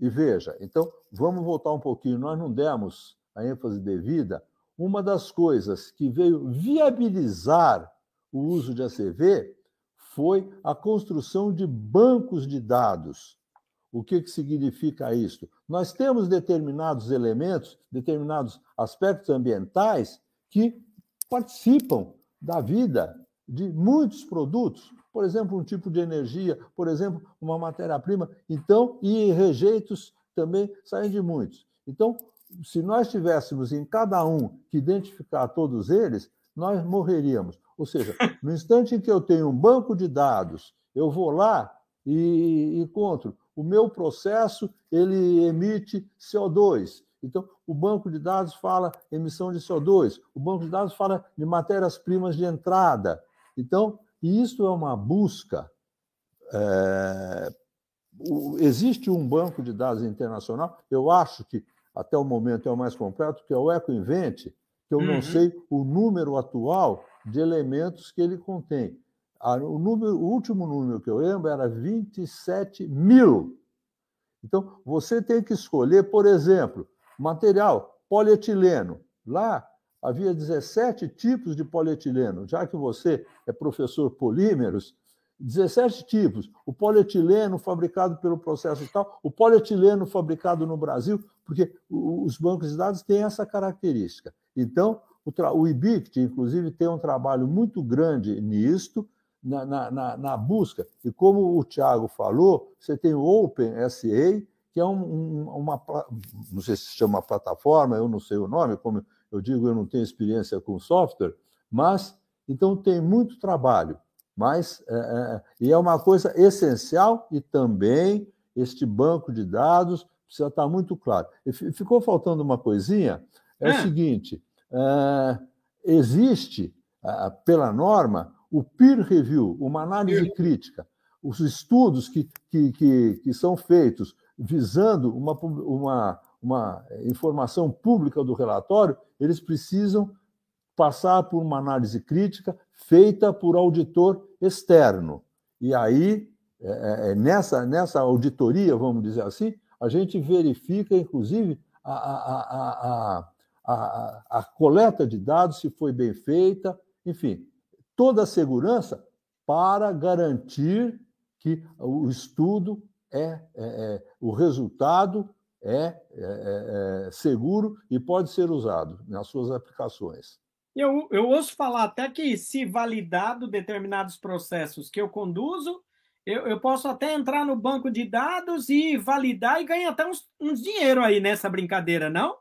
E veja, então, vamos voltar um pouquinho. Nós não demos a ênfase devida uma das coisas que veio viabilizar o uso de ACV foi a construção de bancos de dados. O que, que significa isso? Nós temos determinados elementos, determinados aspectos ambientais que participam da vida de muitos produtos, por exemplo, um tipo de energia, por exemplo, uma matéria-prima. Então, e rejeitos também saem de muitos. Então, se nós tivéssemos em cada um que identificar todos eles, nós morreríamos. Ou seja, [LAUGHS] no instante em que eu tenho um banco de dados, eu vou lá e encontro o meu processo, ele emite CO2. Então, o banco de dados fala emissão de CO2, o banco de dados fala de matérias-primas de entrada. Então, isso é uma busca. É... Existe um banco de dados internacional, eu acho que até o momento é o mais completo, que é o EcoInvent, que eu uhum. não sei o número atual de elementos que ele contém. O, número, o último número que eu lembro era 27 mil. Então, você tem que escolher, por exemplo, material polietileno. Lá havia 17 tipos de polietileno. Já que você é professor polímeros, 17 tipos. O polietileno fabricado pelo processo tal, o polietileno fabricado no Brasil, porque os bancos de dados têm essa característica. Então, o, IBICT, inclusive, tem um trabalho muito grande nisto, na, na, na, busca. E como o Tiago falou, você tem o OpenSA, que é um, uma, não sei se chama plataforma, eu não sei o nome, como eu digo, eu não tenho experiência com software, mas então tem muito trabalho, mas é, é, e é uma coisa essencial e também este banco de dados precisa estar muito claro. E ficou faltando uma coisinha, é, é. o seguinte, é, existe pela norma o peer review, uma análise crítica, os estudos que, que, que, que são feitos visando uma, uma, uma informação pública do relatório, eles precisam passar por uma análise crítica feita por auditor externo. E aí, é, é, é nessa, nessa auditoria, vamos dizer assim, a gente verifica, inclusive, a, a, a, a, coleta de dados, se foi bem feita, enfim, toda a segurança para garantir que o estudo é, é, é o resultado é, é, é, é, seguro e pode ser usado nas suas aplicações. Eu, eu ouço falar até que, se validado determinados processos que eu conduzo, eu, eu posso até entrar no banco de dados e validar e ganhar até uns, uns dinheiro aí nessa brincadeira, não?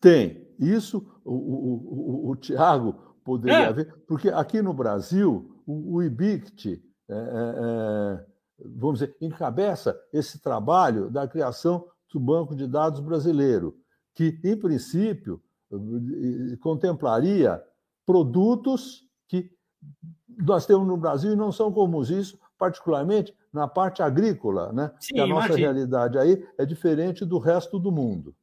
Tem. Isso, o, o, o, o Tiago poderia é. haver, porque aqui no Brasil, o, o IBICT, é, é, é, vamos dizer, encabeça esse trabalho da criação do Banco de Dados Brasileiro, que, em princípio, contemplaria produtos que nós temos no Brasil e não são comuns. Isso, particularmente, na parte agrícola, né? Sim, que a nossa imagine. realidade aí é diferente do resto do mundo.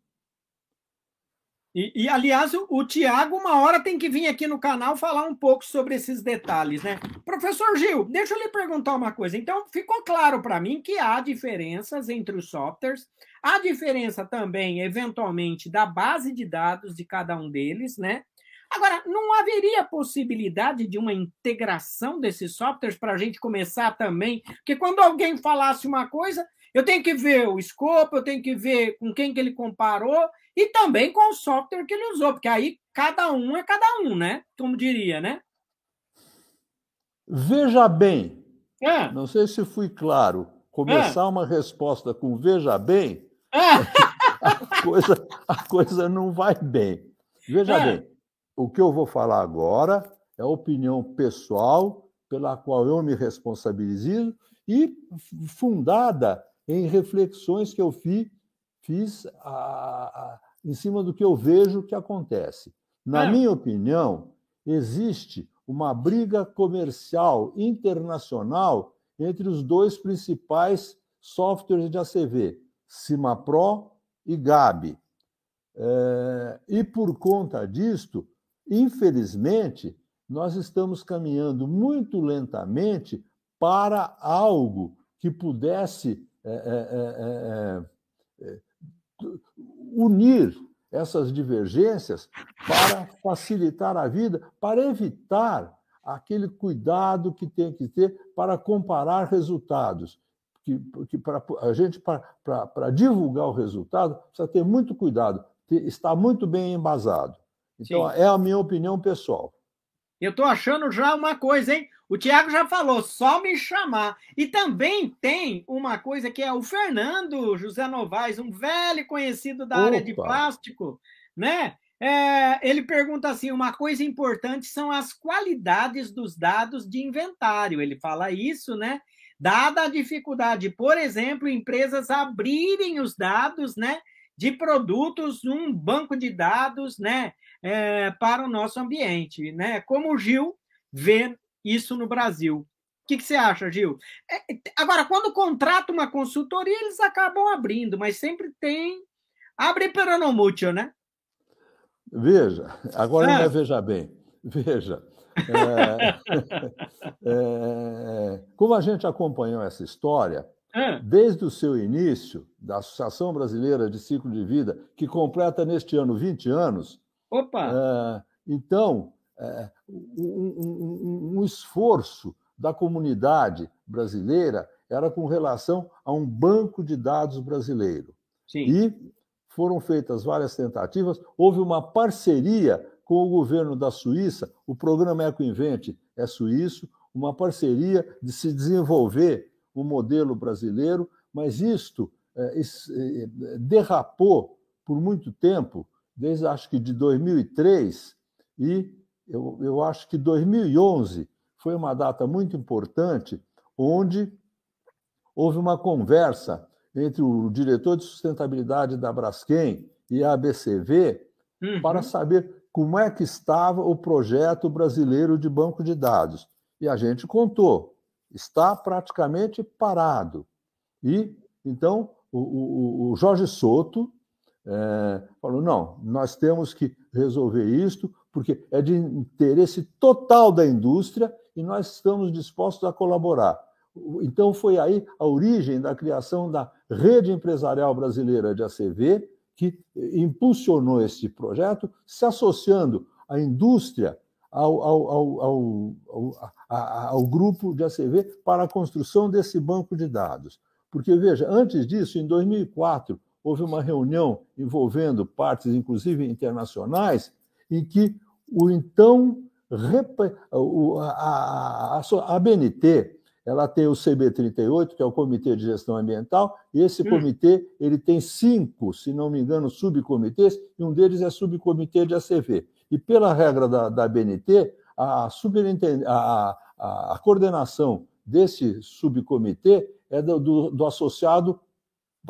E, e, aliás, o, o Tiago, uma hora tem que vir aqui no canal falar um pouco sobre esses detalhes, né? Professor Gil, deixa eu lhe perguntar uma coisa. Então, ficou claro para mim que há diferenças entre os softwares, há diferença também, eventualmente, da base de dados de cada um deles, né? Agora, não haveria possibilidade de uma integração desses softwares para a gente começar também? Porque quando alguém falasse uma coisa, eu tenho que ver o escopo, eu tenho que ver com quem que ele comparou e também com o software que ele usou, porque aí cada um é cada um, né? Como diria, né? Veja bem. É. Não sei se fui claro. Começar é. uma resposta com veja bem, é. [LAUGHS] a, coisa, a coisa não vai bem. Veja é. bem, o que eu vou falar agora é a opinião pessoal pela qual eu me responsabilizo e fundada em reflexões que eu fiz, fiz a, a, em cima do que eu vejo que acontece. Na é. minha opinião, existe uma briga comercial internacional entre os dois principais softwares de ACV, CimaPro e Gabi. É, e por conta disto, infelizmente, nós estamos caminhando muito lentamente para algo que pudesse é é, é, unir essas divergências para facilitar a vida, para evitar aquele cuidado que tem que ter para comparar resultados. Que, que para a gente, para, divulgar o resultado, precisa ter muito cuidado, ter, estar muito bem embasado. Então, Sim. é a minha opinião pessoal. Eu estou achando já uma coisa, hein? O Tiago já falou, só me chamar. E também tem uma coisa que é o Fernando José Novaes, um velho conhecido da Opa. área de plástico, né? É, ele pergunta assim: uma coisa importante são as qualidades dos dados de inventário. Ele fala isso, né? Dada a dificuldade, por exemplo, empresas abrirem os dados, né? De produtos num banco de dados, né? É, para o nosso ambiente, né? Como o Gil vê isso no Brasil. O que, que você acha, Gil? É, agora, quando contrata uma consultoria, eles acabam abrindo, mas sempre tem. Abre para não mútil, né? Veja, agora é. veja bem, veja. É, [LAUGHS] é, como a gente acompanhou essa história, é. desde o seu início, da Associação Brasileira de Ciclo de Vida, que completa neste ano 20 anos. Opa! É, então, é, um, um, um esforço da comunidade brasileira era com relação a um banco de dados brasileiro. Sim. E foram feitas várias tentativas, houve uma parceria com o governo da Suíça, o programa EcoInvent é suíço, uma parceria de se desenvolver o um modelo brasileiro, mas isto é, é, derrapou por muito tempo, desde acho que de 2003, e eu, eu acho que 2011 foi uma data muito importante, onde houve uma conversa entre o diretor de sustentabilidade da Braskem e a ABCV uhum. para saber como é que estava o projeto brasileiro de banco de dados. E a gente contou, está praticamente parado. E então o, o, o Jorge Soto é, falou: não, nós temos que resolver isto, porque é de interesse total da indústria e nós estamos dispostos a colaborar. Então, foi aí a origem da criação da Rede Empresarial Brasileira de ACV, que impulsionou esse projeto, se associando à indústria, ao, ao, ao, ao, grupo de ACV para a construção desse banco de dados. Porque, veja, antes disso, em 2004, houve uma reunião envolvendo partes, inclusive internacionais, em que o então a, a, a BNT ela tem o CB38, que é o Comitê de Gestão Ambiental, e esse hum. comitê ele tem cinco, se não me engano, subcomitês, e um deles é subcomitê de ACV. E pela regra da, da BNT, a, a, a, a coordenação desse subcomitê é do, do, do associado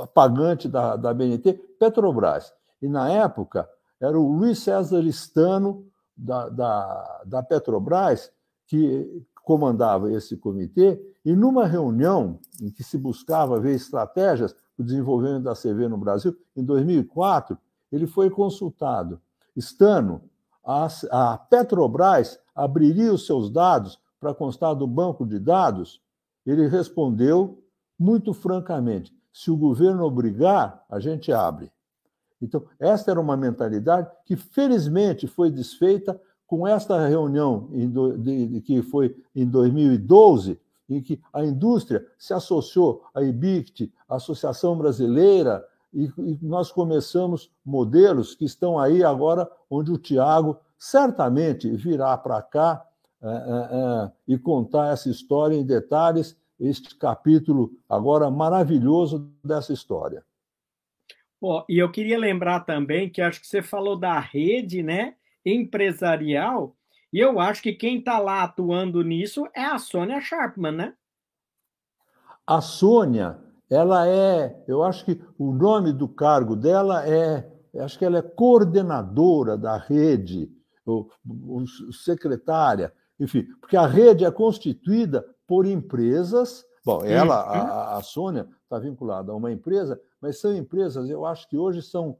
pagante da, da BNT, Petrobras. E na época era o Luiz César Stano, da, da, da Petrobras, que comandava esse comitê, e numa reunião em que se buscava ver estratégias para o desenvolvimento da CV no Brasil, em 2004, ele foi consultado. Estando, a, a Petrobras abriria os seus dados para constar do banco de dados? Ele respondeu muito francamente: se o governo obrigar, a gente abre. Então, esta era uma mentalidade que, felizmente, foi desfeita com esta reunião de, de, que foi em 2012, em que a indústria se associou à IBICT, Associação Brasileira, e, e nós começamos modelos que estão aí agora, onde o Tiago certamente virá para cá é, é, é, e contar essa história em detalhes, este capítulo agora maravilhoso dessa história. Oh, e eu queria lembrar também que acho que você falou da rede, né? empresarial, e eu acho que quem está lá atuando nisso é a Sônia Sharpman, né? A Sônia, ela é, eu acho que o nome do cargo dela é, acho que ela é coordenadora da rede, ou, ou secretária, enfim, porque a rede é constituída por empresas. Bom, ela, a, uhum. a Sônia, está vinculada a uma empresa, mas são empresas, eu acho que hoje são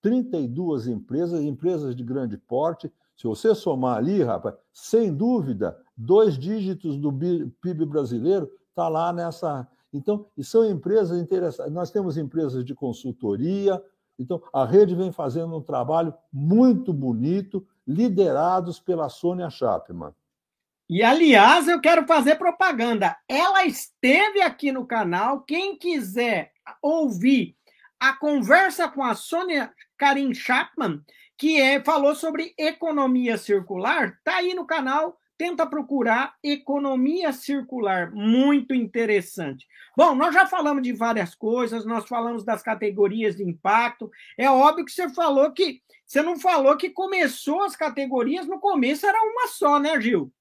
32 empresas, empresas de grande porte. Se você somar ali, rapaz, sem dúvida, dois dígitos do PIB brasileiro está lá nessa. Então, e são empresas interessantes. Nós temos empresas de consultoria, Então, a rede vem fazendo um trabalho muito bonito, liderados pela Sônia Chapman. E, aliás, eu quero fazer propaganda. Ela esteve aqui no canal. Quem quiser ouvir a conversa com a Sônia Karim Chapman, que é, falou sobre economia circular, está aí no canal. Tenta procurar economia circular, muito interessante. Bom, nós já falamos de várias coisas, nós falamos das categorias de impacto. É óbvio que você falou que você não falou que começou as categorias, no começo era uma só, né, Gil?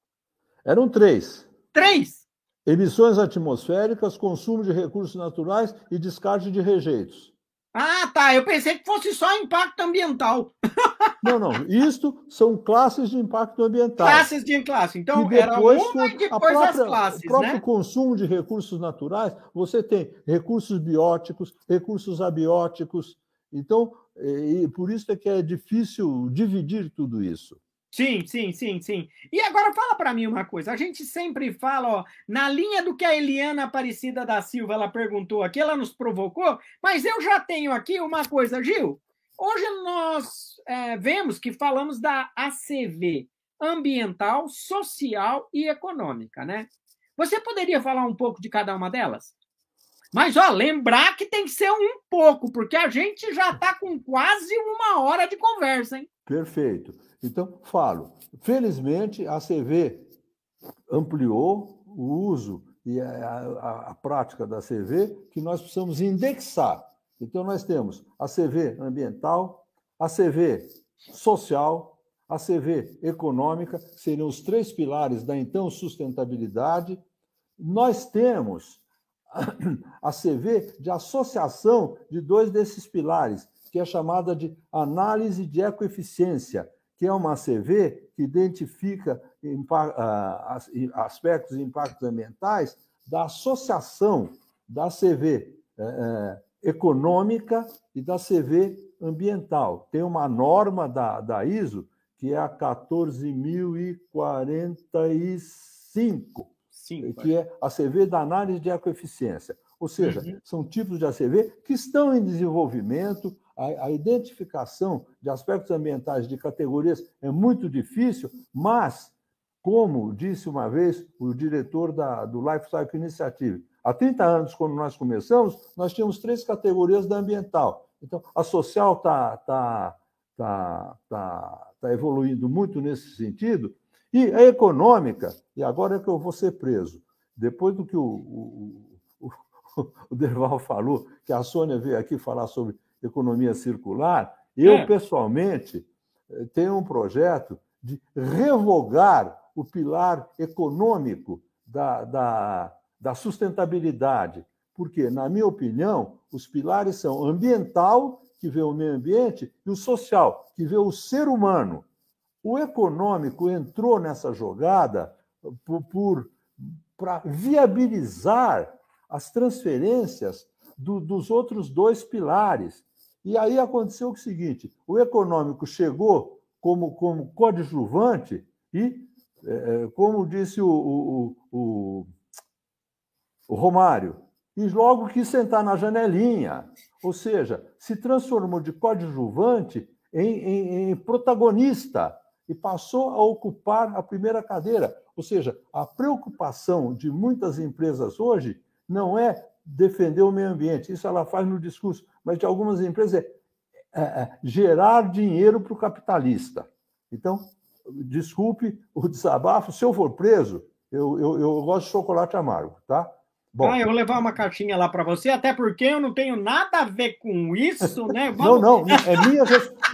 Eram três. Três? Emissões atmosféricas, consumo de recursos naturais e descarte de rejeitos. Ah, tá. Eu pensei que fosse só impacto ambiental. [LAUGHS] Não, não. Isto são classes de impacto ambiental. Classes de classe. Então, era uma e depois própria, as classes. O próprio né? consumo de recursos naturais, você tem recursos bióticos, recursos abióticos. Então, e por isso é que é difícil dividir tudo isso. Sim, sim, sim, sim. E agora fala para mim uma coisa. A gente sempre fala, ó, na linha do que a Eliana Aparecida da Silva ela perguntou aqui, ela nos provocou, mas eu já tenho aqui uma coisa, Gil. Hoje nós é, vemos que falamos da ACV, ambiental, social e econômica, né? Você poderia falar um pouco de cada uma delas? Mas, ó, lembrar que tem que ser um pouco, porque a gente já está com quase uma hora de conversa, hein? Perfeito. Então, falo. Felizmente, a CV ampliou o uso e a, a, a, prática da CV que nós precisamos indexar. Então, nós temos a CV ambiental, a CV social, a CV econômica, seriam os três pilares da então sustentabilidade. Nós temos a CV de associação de dois desses pilares, que é chamada de análise de ecoeficiência, que é uma CV que identifica aspectos e impactos ambientais da associação da CV é, é, econômica e da CV ambiental. Tem uma norma da, da ISO que é a 14.045, Sim, que é a CV da análise de ecoeficiência. Ou seja, uhum. são tipos de ACV que estão em desenvolvimento, a, a, identificação de aspectos ambientais de categorias é muito difícil, mas, como disse uma vez o diretor da, do Life Cycle Initiative, há 30 anos, quando nós começamos, nós tínhamos três categorias da ambiental. Então, a social está tá, tá, tá, tá evoluindo muito nesse sentido, e a econômica, e agora é que eu vou ser preso, depois do que o, o, o, [LAUGHS] o Derval falou, que a Sônia veio aqui falar sobre economia circular, eu, é. pessoalmente, eh, tenho um projeto de revogar o pilar econômico da, da, da sustentabilidade. Porque, na minha opinião, os pilares são ambiental, que vê o meio ambiente, e o social, que vê o ser humano. O econômico entrou nessa jogada por, por para viabilizar as transferências do, dos outros dois pilares. E aí aconteceu o seguinte: o econômico chegou como, como coadjuvante e, é, é como disse o, o, o, o Romário, e logo quis sentar na janelinha. Ou seja, se transformou de coadjuvante em, em, em protagonista e passou a ocupar a primeira cadeira. Ou seja, a preocupação de muitas empresas hoje não é defender o meio ambiente, isso ela faz no discurso, mas de algumas empresas é, é, é gerar dinheiro para o capitalista. Então, desculpe o desabafo, se eu for preso, eu, eu, eu gosto de chocolate amargo, tá? Bom, ah, eu vou levar uma cartinha lá para você, até porque eu não tenho nada a ver com isso, né? [LAUGHS] Vamos... Não, não, é minha,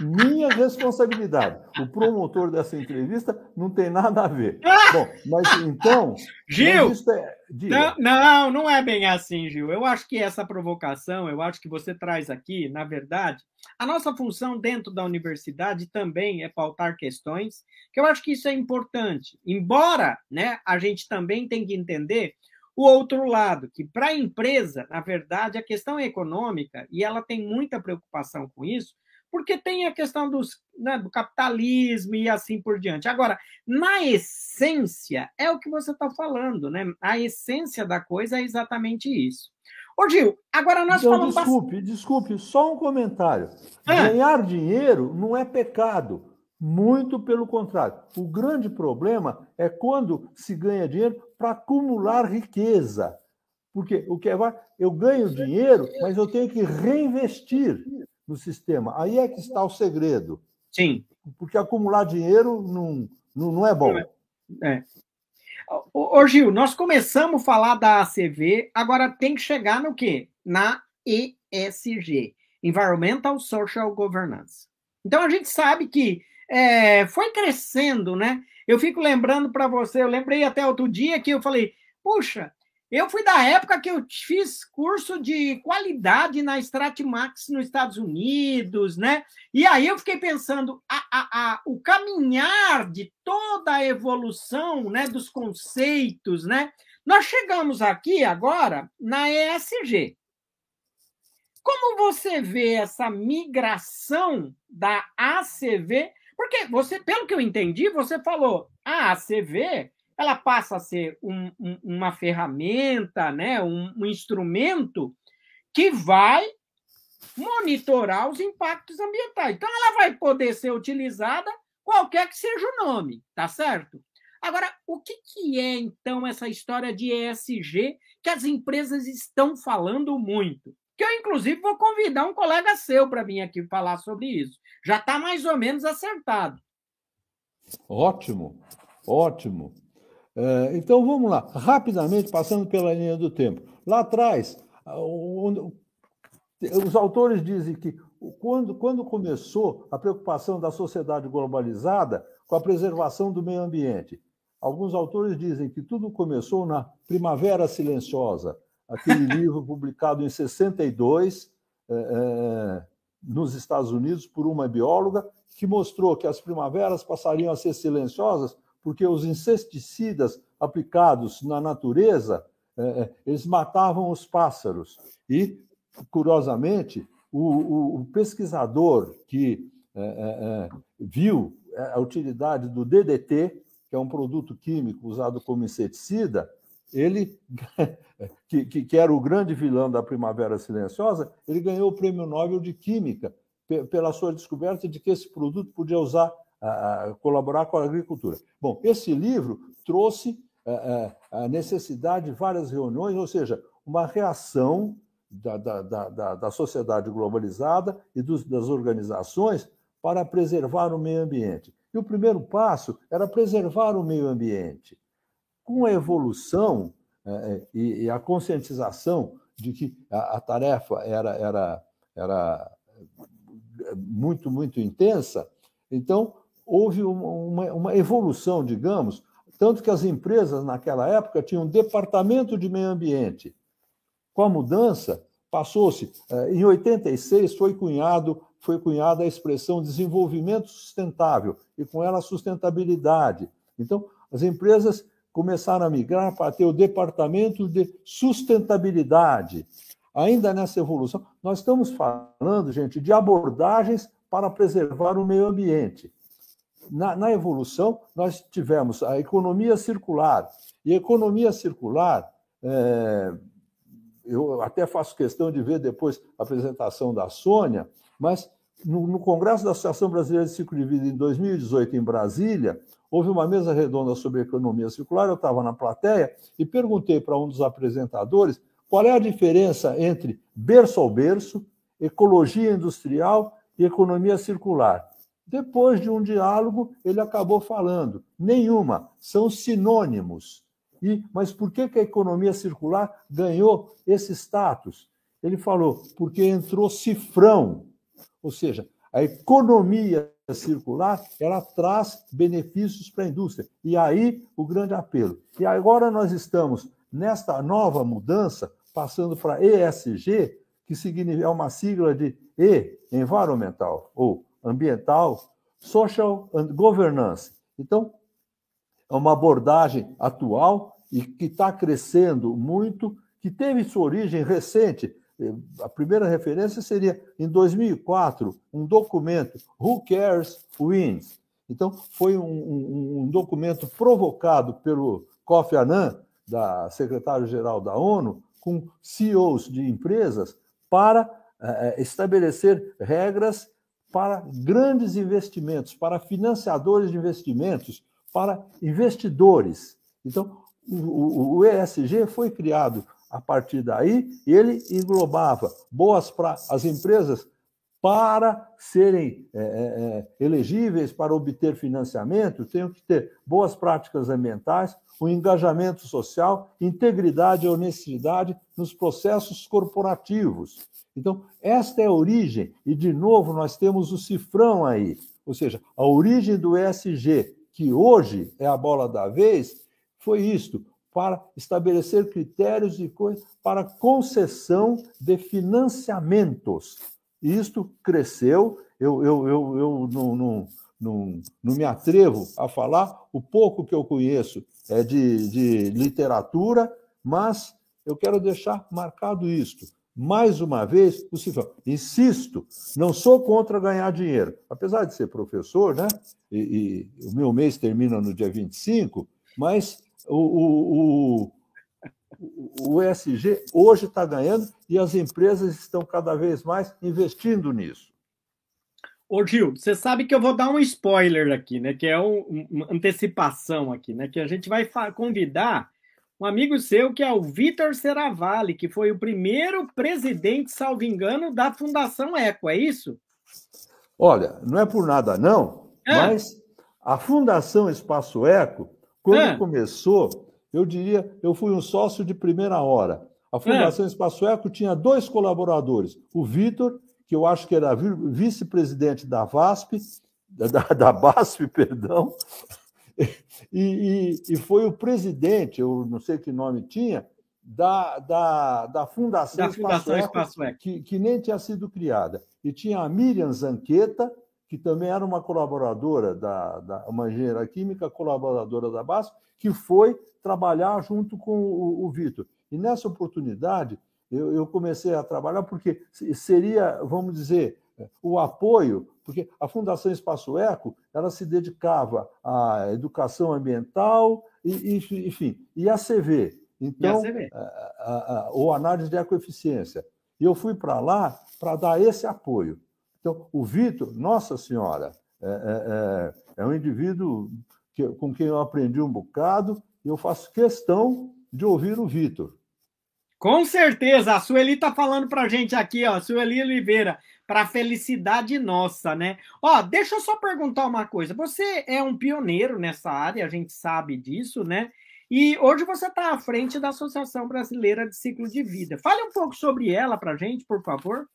minha responsabilidade. O promotor dessa entrevista não tem nada a ver. Bom, mas então. [LAUGHS] Gil! Mas é... não, não, não é bem assim, Gil. Eu acho que essa provocação, eu acho que você traz aqui, na verdade, a nossa função dentro da universidade também é pautar questões, que eu acho que isso é importante. Embora né, a gente também tem que entender o outro lado, que para a empresa, na verdade, a questão é econômica, e ela tem muita preocupação com isso, porque tem a questão dos, né, do capitalismo e assim por diante. Agora, na essência, é o que você está falando, né? A essência da coisa é exatamente isso. Ô, Gil, agora nós então, falamos. Desculpe, desculpe, só um comentário. Ah. Ganhar dinheiro não é pecado. Muito pelo contrário. O grande problema é quando se ganha dinheiro para acumular riqueza. Porque o que é, eu ganho dinheiro, mas eu tenho que reinvestir no sistema. Aí é que está o segredo. Sim. Porque acumular dinheiro não, não, não é bom. É. Ô, Gil, nós começamos a falar da ACV, agora tem que chegar no quê? Na ESG, Environmental Social Governance. Então a gente sabe que é, foi crescendo, né? Eu fico lembrando para você, eu lembrei até outro dia que eu falei, puxa, eu fui da época que eu fiz curso de qualidade na Stratmax nos Estados Unidos, né? E aí eu fiquei pensando, a, a, a, o caminhar de toda a evolução né, dos conceitos, né? Nós chegamos aqui agora na ESG. Como você vê essa migração da ACV? Porque você, pelo que eu entendi, você falou, a ACV ela passa a ser um, um, uma ferramenta, né, um, um instrumento que vai monitorar os impactos ambientais. Então, ela vai poder ser utilizada qualquer que seja o nome, tá certo? Agora, o que, que é, então, essa história de ESG que as empresas estão falando muito? Que eu, inclusive, vou convidar um colega seu para vir aqui falar sobre isso. Já está mais ou menos acertado. Ótimo, ótimo. É, então vamos lá, rapidamente, passando pela linha do tempo. Lá atrás, os autores dizem que quando, quando começou a preocupação da sociedade globalizada com a preservação do meio ambiente, alguns autores dizem que tudo começou na Primavera Silenciosa, aquele livro publicado em 62 é, é, nos Estados Unidos por uma bióloga que mostrou que as primaveras passariam a ser silenciosas porque os inseticidas aplicados na natureza, é, eles matavam os pássaros. E, curiosamente, o, o, o pesquisador que é viu a utilidade do DDT, que é um produto químico usado como inseticida, ele, [LAUGHS] que, que, era o grande vilão da Primavera Silenciosa, ele ganhou o Prêmio Nobel de Química pela sua descoberta de que esse produto podia usar a, colaborar com a agricultura. Bom, esse livro trouxe a, a necessidade de várias reuniões, ou seja, uma reação da, da, da, da sociedade globalizada e dos, das organizações para preservar o meio ambiente. E o primeiro passo era preservar o meio ambiente. Com a evolução é, e, e, a conscientização de que a, a tarefa era, era, era muito, muito intensa, então houve uma, uma evolução, digamos, tanto que as empresas naquela época tinham um departamento de meio ambiente. Com a mudança, passou-se, em 86 foi cunhado foi cunhada a expressão desenvolvimento sustentável e com ela sustentabilidade. Então, as empresas começaram a migrar para ter o departamento de sustentabilidade. Ainda nessa evolução, nós estamos falando, gente, de abordagens para preservar o meio ambiente na, na evolução, nós tivemos a economia circular. E a economia circular, é, eu até faço questão de ver depois a apresentação da Sônia, mas no, no, Congresso da Associação Brasileira de Ciclo de Vida, em 2018, em Brasília, houve uma mesa redonda sobre economia circular. Eu estava na plateia e perguntei para um dos apresentadores qual é a diferença entre berço ao berço, ecologia industrial e economia circular. Depois de um diálogo, ele acabou falando: nenhuma, são sinônimos. E, mas por que, que a economia circular ganhou esse status? Ele falou: porque entrou cifrão, ou seja, a economia circular ela traz benefícios para a indústria. E aí o grande apelo. E agora nós estamos nesta nova mudança, passando para ESG, que significa é uma sigla de E, environmental, ou ambiental, social and governance. Então, é uma abordagem atual e que está crescendo muito, que teve sua origem recente. A primeira referência seria em 2004, um documento, Who Cares Wins. Então, foi um, um, um documento provocado pelo Kofi Annan, da secretário-geral da ONU, com CEOs de empresas para é, estabelecer regras para grandes investimentos, para financiadores de investimentos, para investidores. Então, o, o ESG foi criado a partir daí ele englobava boas para as empresas para serem é, é, elegíveis para obter financiamento, têm que ter boas práticas ambientais, o um engajamento social, integridade e honestidade nos processos corporativos. Então, esta é a origem, e de novo nós temos o cifrão aí, ou seja, a origem do ESG, que hoje é a bola da vez, foi isto: para estabelecer critérios e coisas para concessão de financiamentos isto cresceu. Eu, eu, eu, eu não, não, não, não me atrevo a falar, o pouco que eu conheço é de, de literatura, mas eu quero deixar marcado isto. Mais uma vez, possível. Insisto, não sou contra ganhar dinheiro. Apesar de ser professor, né? E, e o meu mês termina no dia 25, mas o, o, o o ESG hoje está ganhando e as empresas estão cada vez mais investindo nisso. Ô Gil, você sabe que eu vou dar um spoiler aqui, né? Que é um, uma antecipação aqui, né? Que a gente vai convidar um amigo seu que é o Vitor Seravalli, que foi o primeiro presidente, salvo engano, da Fundação Eco, é isso? Olha, não é por nada não, é. mas a Fundação Espaço Eco, quando é. começou, eu diria, eu fui um sócio de primeira hora. A Fundação é. Espaço Eco tinha dois colaboradores, o Vitor, que eu acho que era vice-presidente da VASP, da, da BASF, [LAUGHS] perdão, e, e, e, foi o presidente, eu não sei que nome tinha, da, da, da Fundação, da Fundação Espaço, Espaço Eco, que, que nem tinha sido criada. E tinha a Miriam Zanqueta, que também era uma colaboradora da, da uma engenheira química, colaboradora da BASF, que foi trabalhar junto com o, o Vitor. E nessa oportunidade, eu, eu, comecei a trabalhar porque seria, vamos dizer, o apoio, porque a Fundação Espaço Eco ela se dedicava à educação ambiental e, e enfim, e a CV. Então, a CV. A, a, a, ou análise de ecoeficiência. E eu fui para lá para dar esse apoio. Então, o Vitor, nossa senhora, é, é, é, é um indivíduo que, com quem eu aprendi um bocado e eu faço questão de ouvir o Vitor. Com certeza, a Sueli está falando para a gente aqui, ó, Sueli Oliveira, para felicidade nossa, né? Ó, deixa eu só perguntar uma coisa. Você é um pioneiro nessa área, a gente sabe disso, né? E hoje você está à frente da Associação Brasileira de Ciclo de Vida. Fale um pouco sobre ela para a gente, por favor.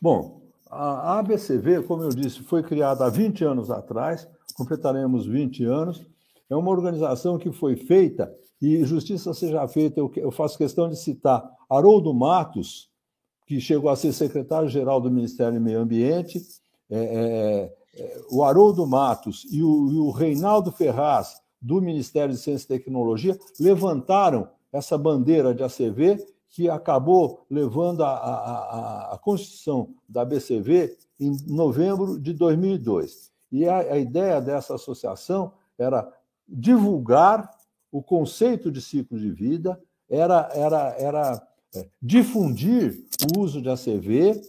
Bom, a ABCV, como eu disse, foi criada há 20 anos atrás, completaremos 20 anos. É uma organização que foi feita, e justiça seja feita, eu faço questão de citar Haroldo Matos, que chegou a ser secretário-geral do Ministério do Meio Ambiente, é, é, é, o Haroldo Matos e o, e o Reinaldo Ferraz, do Ministério de Ciência e Tecnologia, levantaram essa bandeira de ACV que acabou levando a, a, a, Constituição da BCV em novembro de 2002. E a, a ideia dessa associação era divulgar o conceito de ciclo de vida, era, era, era é, difundir o uso de ACV.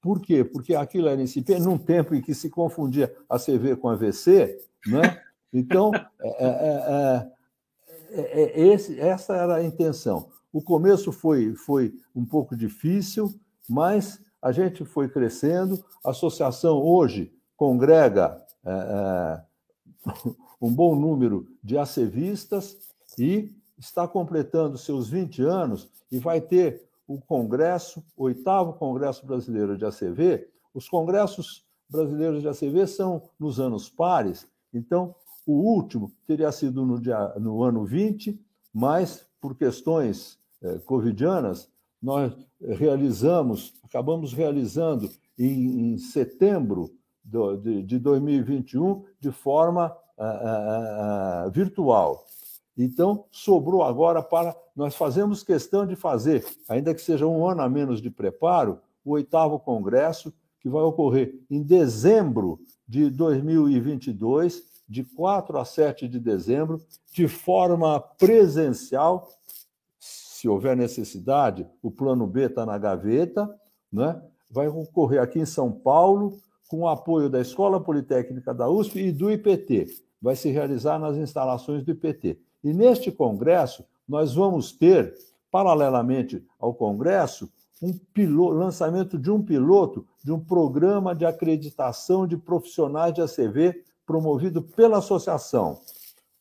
Por quê? Porque aquilo era incipiente, num tempo em que se confundia ACV com AVC, né? Então, é, é, é, é esse, essa era a intenção. O começo foi, foi um pouco difícil, mas a gente foi crescendo. A associação hoje congrega é, é, [LAUGHS] um bom número de acevistas e está completando seus 20 anos e vai ter o congresso, o oitavo Congresso Brasileiro de ACV. Os congressos brasileiros de ACV são nos anos pares, então o último teria sido no, dia, no ano 20, mas por questões covidianas, nós realizamos, acabamos realizando em, em setembro do, de, de, 2021 de forma uh, uh, virtual. Então, sobrou agora para. Nós fazemos questão de fazer, ainda que seja um ano a menos de preparo, o oitavo congresso, que vai ocorrer em dezembro de 2022, de 4 a 7 de dezembro, de forma presencial, se houver necessidade, o plano B está na gaveta, né? vai ocorrer aqui em São Paulo, com o apoio da Escola Politécnica da USP e do IPT. Vai se realizar nas instalações do IPT. E neste congresso, nós vamos ter, paralelamente ao congresso, um piloto, lançamento de um piloto de um programa de acreditação de profissionais de ACV promovido pela associação.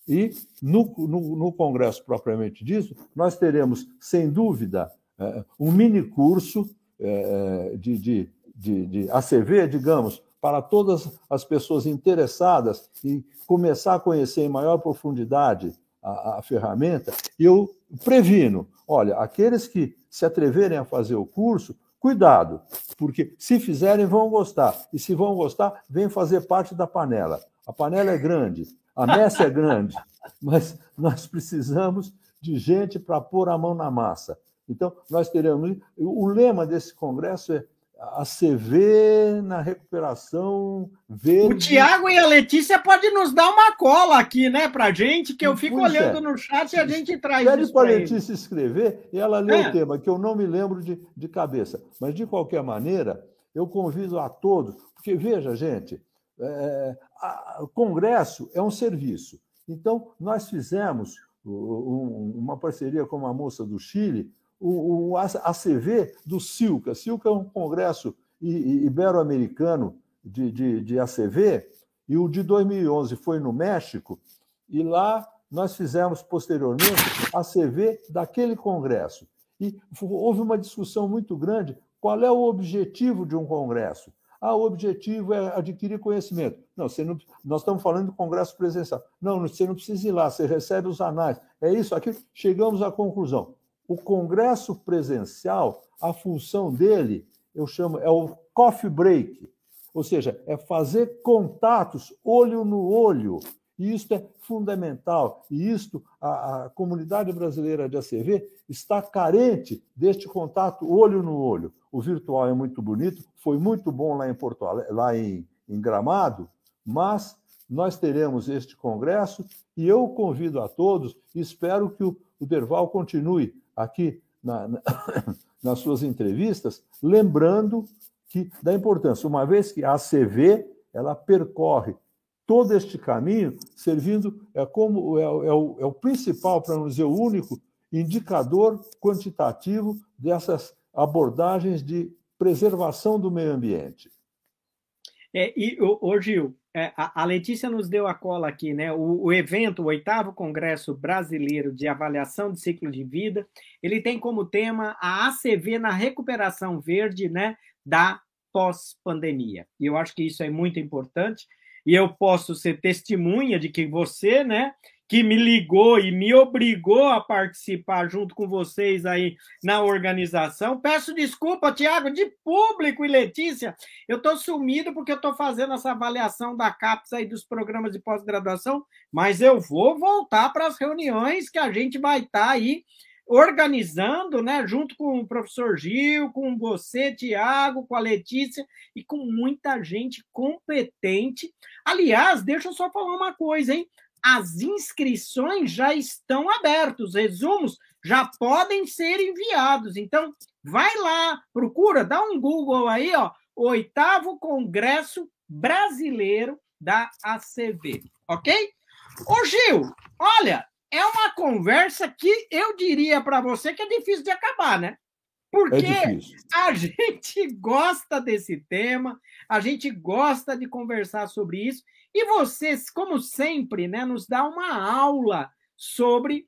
E no, no, no congresso propriamente dito, nós teremos, sem dúvida, é, um mini curso é, de, de, de, de ACV, digamos, para todas as pessoas interessadas em começar a conhecer em maior profundidade a, a, ferramenta, eu previno: olha, aqueles que se atreverem a fazer o curso, cuidado, porque se fizerem vão gostar, e se vão gostar, vem fazer parte da panela. A panela é grande, a messa é grande, mas nós precisamos de gente para pôr a mão na massa. Então, nós teremos. O lema desse congresso é a CV na recuperação verde. O Tiago e a Letícia podem nos dar uma cola aqui, né, para gente, que eu fico pois olhando é. no chat e a gente traz Pede isso. para a Letícia escrever e ela lê é. o tema, que eu não me lembro de, de cabeça. Mas, de qualquer maneira, eu convido a todos, porque, veja, gente, é, a, o Congresso é um serviço. Então, nós fizemos um, uma parceria com uma moça do Chile o, o ACV do Silca. Silca é um congresso ibero-americano de, de, de ACV, e o de 2011 foi no México, e lá nós fizemos posteriormente a CV daquele congresso. E houve uma discussão muito grande: qual é o objetivo de um congresso? Ah, o objetivo é adquirir conhecimento. Não, você não, nós estamos falando do congresso presencial. Não, você não precisa ir lá, você recebe os anais. É isso, aqui. Chegamos à conclusão. O congresso presencial, a função dele, eu chamo, é o coffee break, ou seja, é fazer contatos olho no olho. E isso é fundamental. E isto, a, a comunidade brasileira de ACV está carente deste contato olho no olho. O virtual é muito bonito, foi muito bom lá em Porto lá em, em Gramado, mas nós teremos este congresso e eu convido a todos, espero que o, o Derval continue aqui na, na, [COUGHS] nas suas entrevistas, lembrando que da importância, uma vez que a ACV ela percorre todo este caminho, servindo é como é, é, o, é o principal, para não dizer o único, indicador quantitativo dessas abordagens de preservação do meio ambiente. É, e, ô, Gil, é, a, Letícia nos deu a cola aqui, né? O, o, evento, o oitavo Congresso Brasileiro de Avaliação de Ciclo de Vida, ele tem como tema a ACV na recuperação verde, né? Da pós-pandemia. E eu acho que isso é muito importante. E eu posso ser testemunha de que você, né? que me ligou e me obrigou a participar junto com vocês aí na organização. Peço desculpa, Tiago, de público e Letícia. Eu estou sumido porque eu estou fazendo essa avaliação da CAPES aí dos programas de pós-graduação, mas eu vou voltar para as reuniões que a gente vai estar tá aí organizando, né, junto com o professor Gil, com você, Tiago, com a Letícia e com muita gente competente. Aliás, deixa eu só falar uma coisa, hein? as inscrições já estão abertas, os resumos já podem ser enviados. Então, vai lá, procura, dá um Google aí, ó, oitavo Congresso Brasileiro da ACV, ok? Ô Gil, olha, é uma conversa que eu diria para você que é difícil de acabar, né? Porque é a [LAUGHS] gente gosta desse tema, a gente gosta de conversar sobre isso, e vocês, como sempre, né, nos dá uma aula sobre.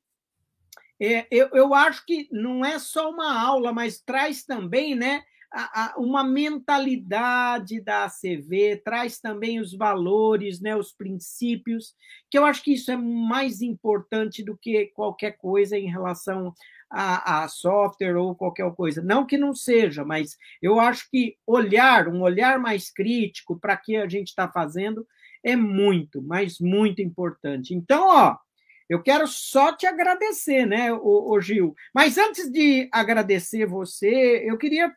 É, eu, eu acho que não é só uma aula, mas traz também né, a, a, uma mentalidade da ACV, traz também os valores, né, os princípios, que eu acho que isso é mais importante do que qualquer coisa em relação a, a, software ou qualquer coisa. Não que não seja, mas eu acho que olhar, um olhar mais crítico para que a gente está fazendo, é muito, mas muito importante. Então, ó, eu quero só te agradecer, né, o, Gil? Mas antes de agradecer você, eu queria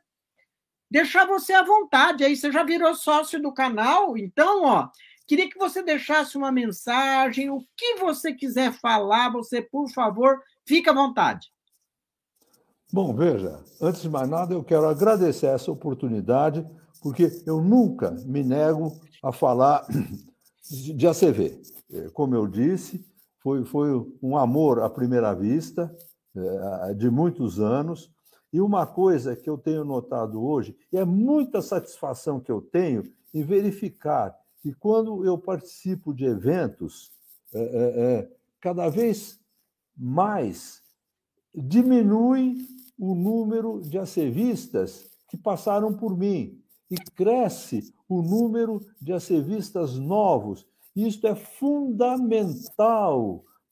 deixar você à vontade. Aí você já virou sócio do canal, então, ó, queria que você deixasse uma mensagem, o que você quiser falar, você, por favor, fica à vontade. Bom, veja, antes de mais nada, eu quero agradecer essa oportunidade, porque eu nunca me nego a falar [CLEARS THROAT] de ACV. É, como eu disse, foi, foi um amor à primeira vista, é, de muitos anos. E uma coisa que eu tenho notado hoje, e é muita satisfação que eu tenho em verificar que quando eu participo de eventos, é, é, é cada vez mais diminui o número de acevistas que passaram por mim e cresce o número de acevistas novos. Isto é fundamental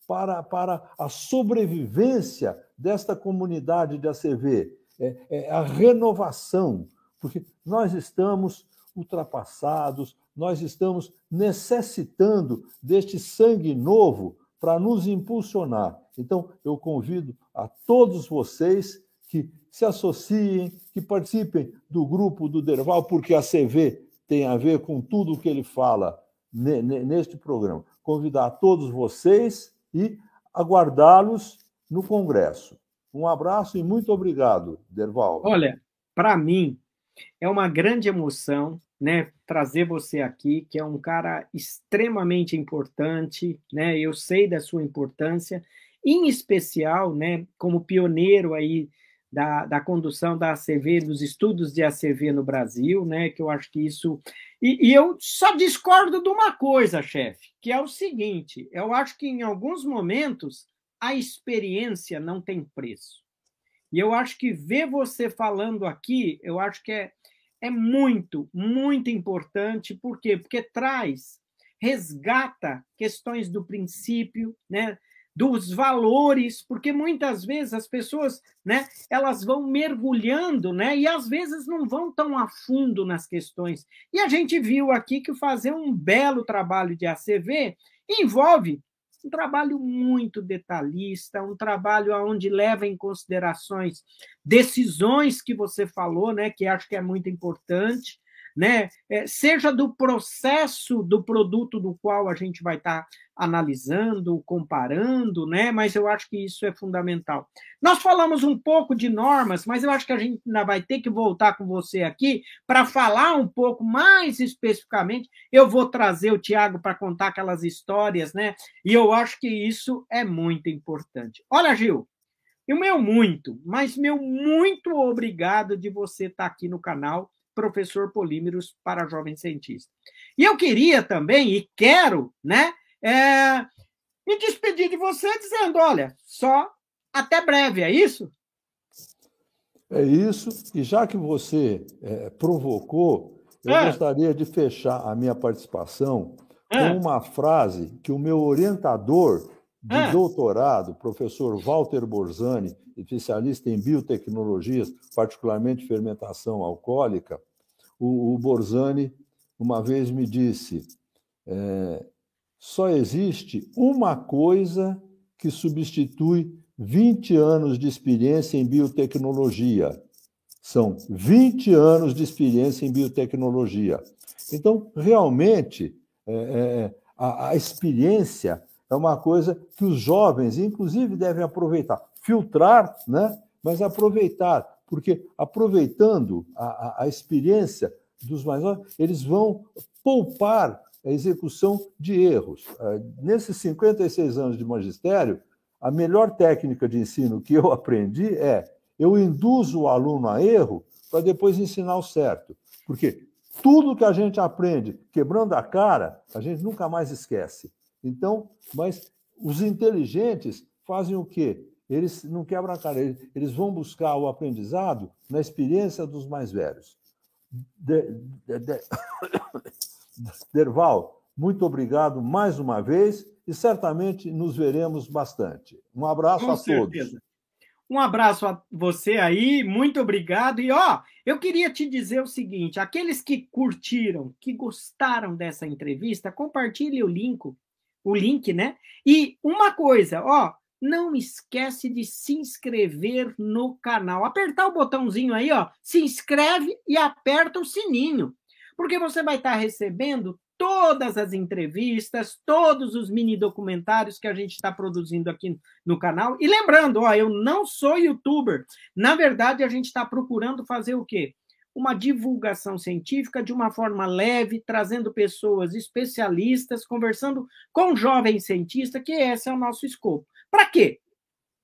para, para a sobrevivência desta comunidade de ACV. É, é a renovação, porque nós estamos ultrapassados, nós estamos necessitando deste sangue novo para nos impulsionar. Então, eu convido a todos vocês que se associem, que participem do grupo do Derval, porque a CV tem a ver com tudo o que ele fala neste programa. Convidar todos vocês e aguardá-los no Congresso. Um abraço e muito obrigado, Derval. Olha, para mim é uma grande emoção, né, trazer você aqui, que é um cara extremamente importante, né? Eu sei da sua importância, em especial, né, como pioneiro aí da, da condução da ACV, dos estudos de ACV no Brasil, né? Que eu acho que isso. E, e eu só discordo de uma coisa, chefe, que é o seguinte: eu acho que em alguns momentos a experiência não tem preço. E eu acho que ver você falando aqui, eu acho que é, é muito, muito importante. Por quê? Porque traz, resgata questões do princípio, né? dos valores, porque muitas vezes as pessoas, né, elas vão mergulhando, né, e às vezes não vão tão a fundo nas questões. E a gente viu aqui que fazer um belo trabalho de ACV envolve um trabalho muito detalhista, um trabalho onde leva em considerações decisões que você falou, né, que acho que é muito importante, né? É, seja do processo do produto do qual a gente vai estar tá analisando, comparando, né? Mas eu acho que isso é fundamental. Nós falamos um pouco de normas, mas eu acho que a gente ainda vai ter que voltar com você aqui para falar um pouco mais especificamente. Eu vou trazer o Tiago para contar aquelas histórias, né? E eu acho que isso é muito importante. Olha, Gil, e o meu muito, mas meu muito obrigado de você estar tá aqui no canal professor Polímeros para jovem cientista. E eu queria também, e quero, né, é, me despedir de você dizendo: olha, só até breve, é isso? É isso, e já que você é, provocou, eu é. gostaria de fechar a minha participação com é. uma frase que o meu orientador de ah. doutorado, professor Walter Borzani, especialista em biotecnologias, particularmente fermentação alcoólica, o, o Borzani uma vez me disse: é, só existe uma coisa que substitui 20 anos de experiência em biotecnologia. São 20 anos de experiência em biotecnologia. Então, realmente, é, é, a, a experiência é uma coisa que os jovens, inclusive, devem aproveitar. Filtrar, né? mas aproveitar, porque aproveitando a, a, a experiência dos mais novos, eles vão poupar a execução de erros. É, nesses 56 anos de magistério, a melhor técnica de ensino que eu [LAUGHS] aprendi é eu induzo o aluno a erro para depois ensinar o certo. Porque tudo que a gente aprende quebrando a cara, a gente nunca mais esquece. Então, mas os inteligentes fazem o quê? Eles não quebram a cara, eles vão buscar o aprendizado na experiência dos mais velhos. De, de, de... [COUGHS] Derval, muito obrigado mais uma vez e certamente nos veremos bastante. Um abraço Com a certeza. todos. Um abraço a você aí, muito obrigado. E ó, eu queria te dizer o seguinte: aqueles que curtiram, que gostaram dessa entrevista, compartilhe o link o link, né? E uma coisa, ó, não esquece de se inscrever no canal. Apertar o botãozinho aí, ó, se inscreve e aperta o sininho, porque você vai estar recebendo todas as entrevistas, todos os mini documentários que a gente está produzindo aqui no canal. E lembrando, ó, eu não sou youtuber. Na verdade, a gente está procurando fazer o quê? Uma divulgação científica de uma forma leve, trazendo pessoas especialistas, conversando com jovens cientistas, que esse é o nosso escopo. Para quê?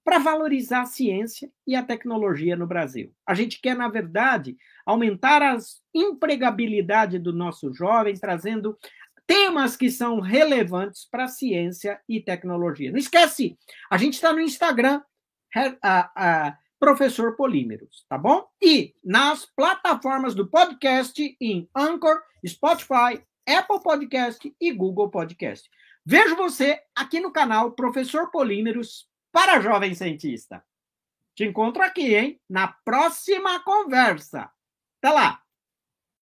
Para valorizar a ciência e a tecnologia no Brasil. A gente quer, na verdade, aumentar a empregabilidade dos nossos jovens, trazendo temas que são relevantes para ciência e tecnologia. Não esquece, a gente está no Instagram, a, a, Professor Polímeros, tá bom? E nas plataformas do podcast em Anchor, Spotify, Apple Podcast e Google Podcast. Vejo você aqui no canal Professor Polímeros para Jovem Cientista. Te encontro aqui, hein? Na próxima conversa. Até lá!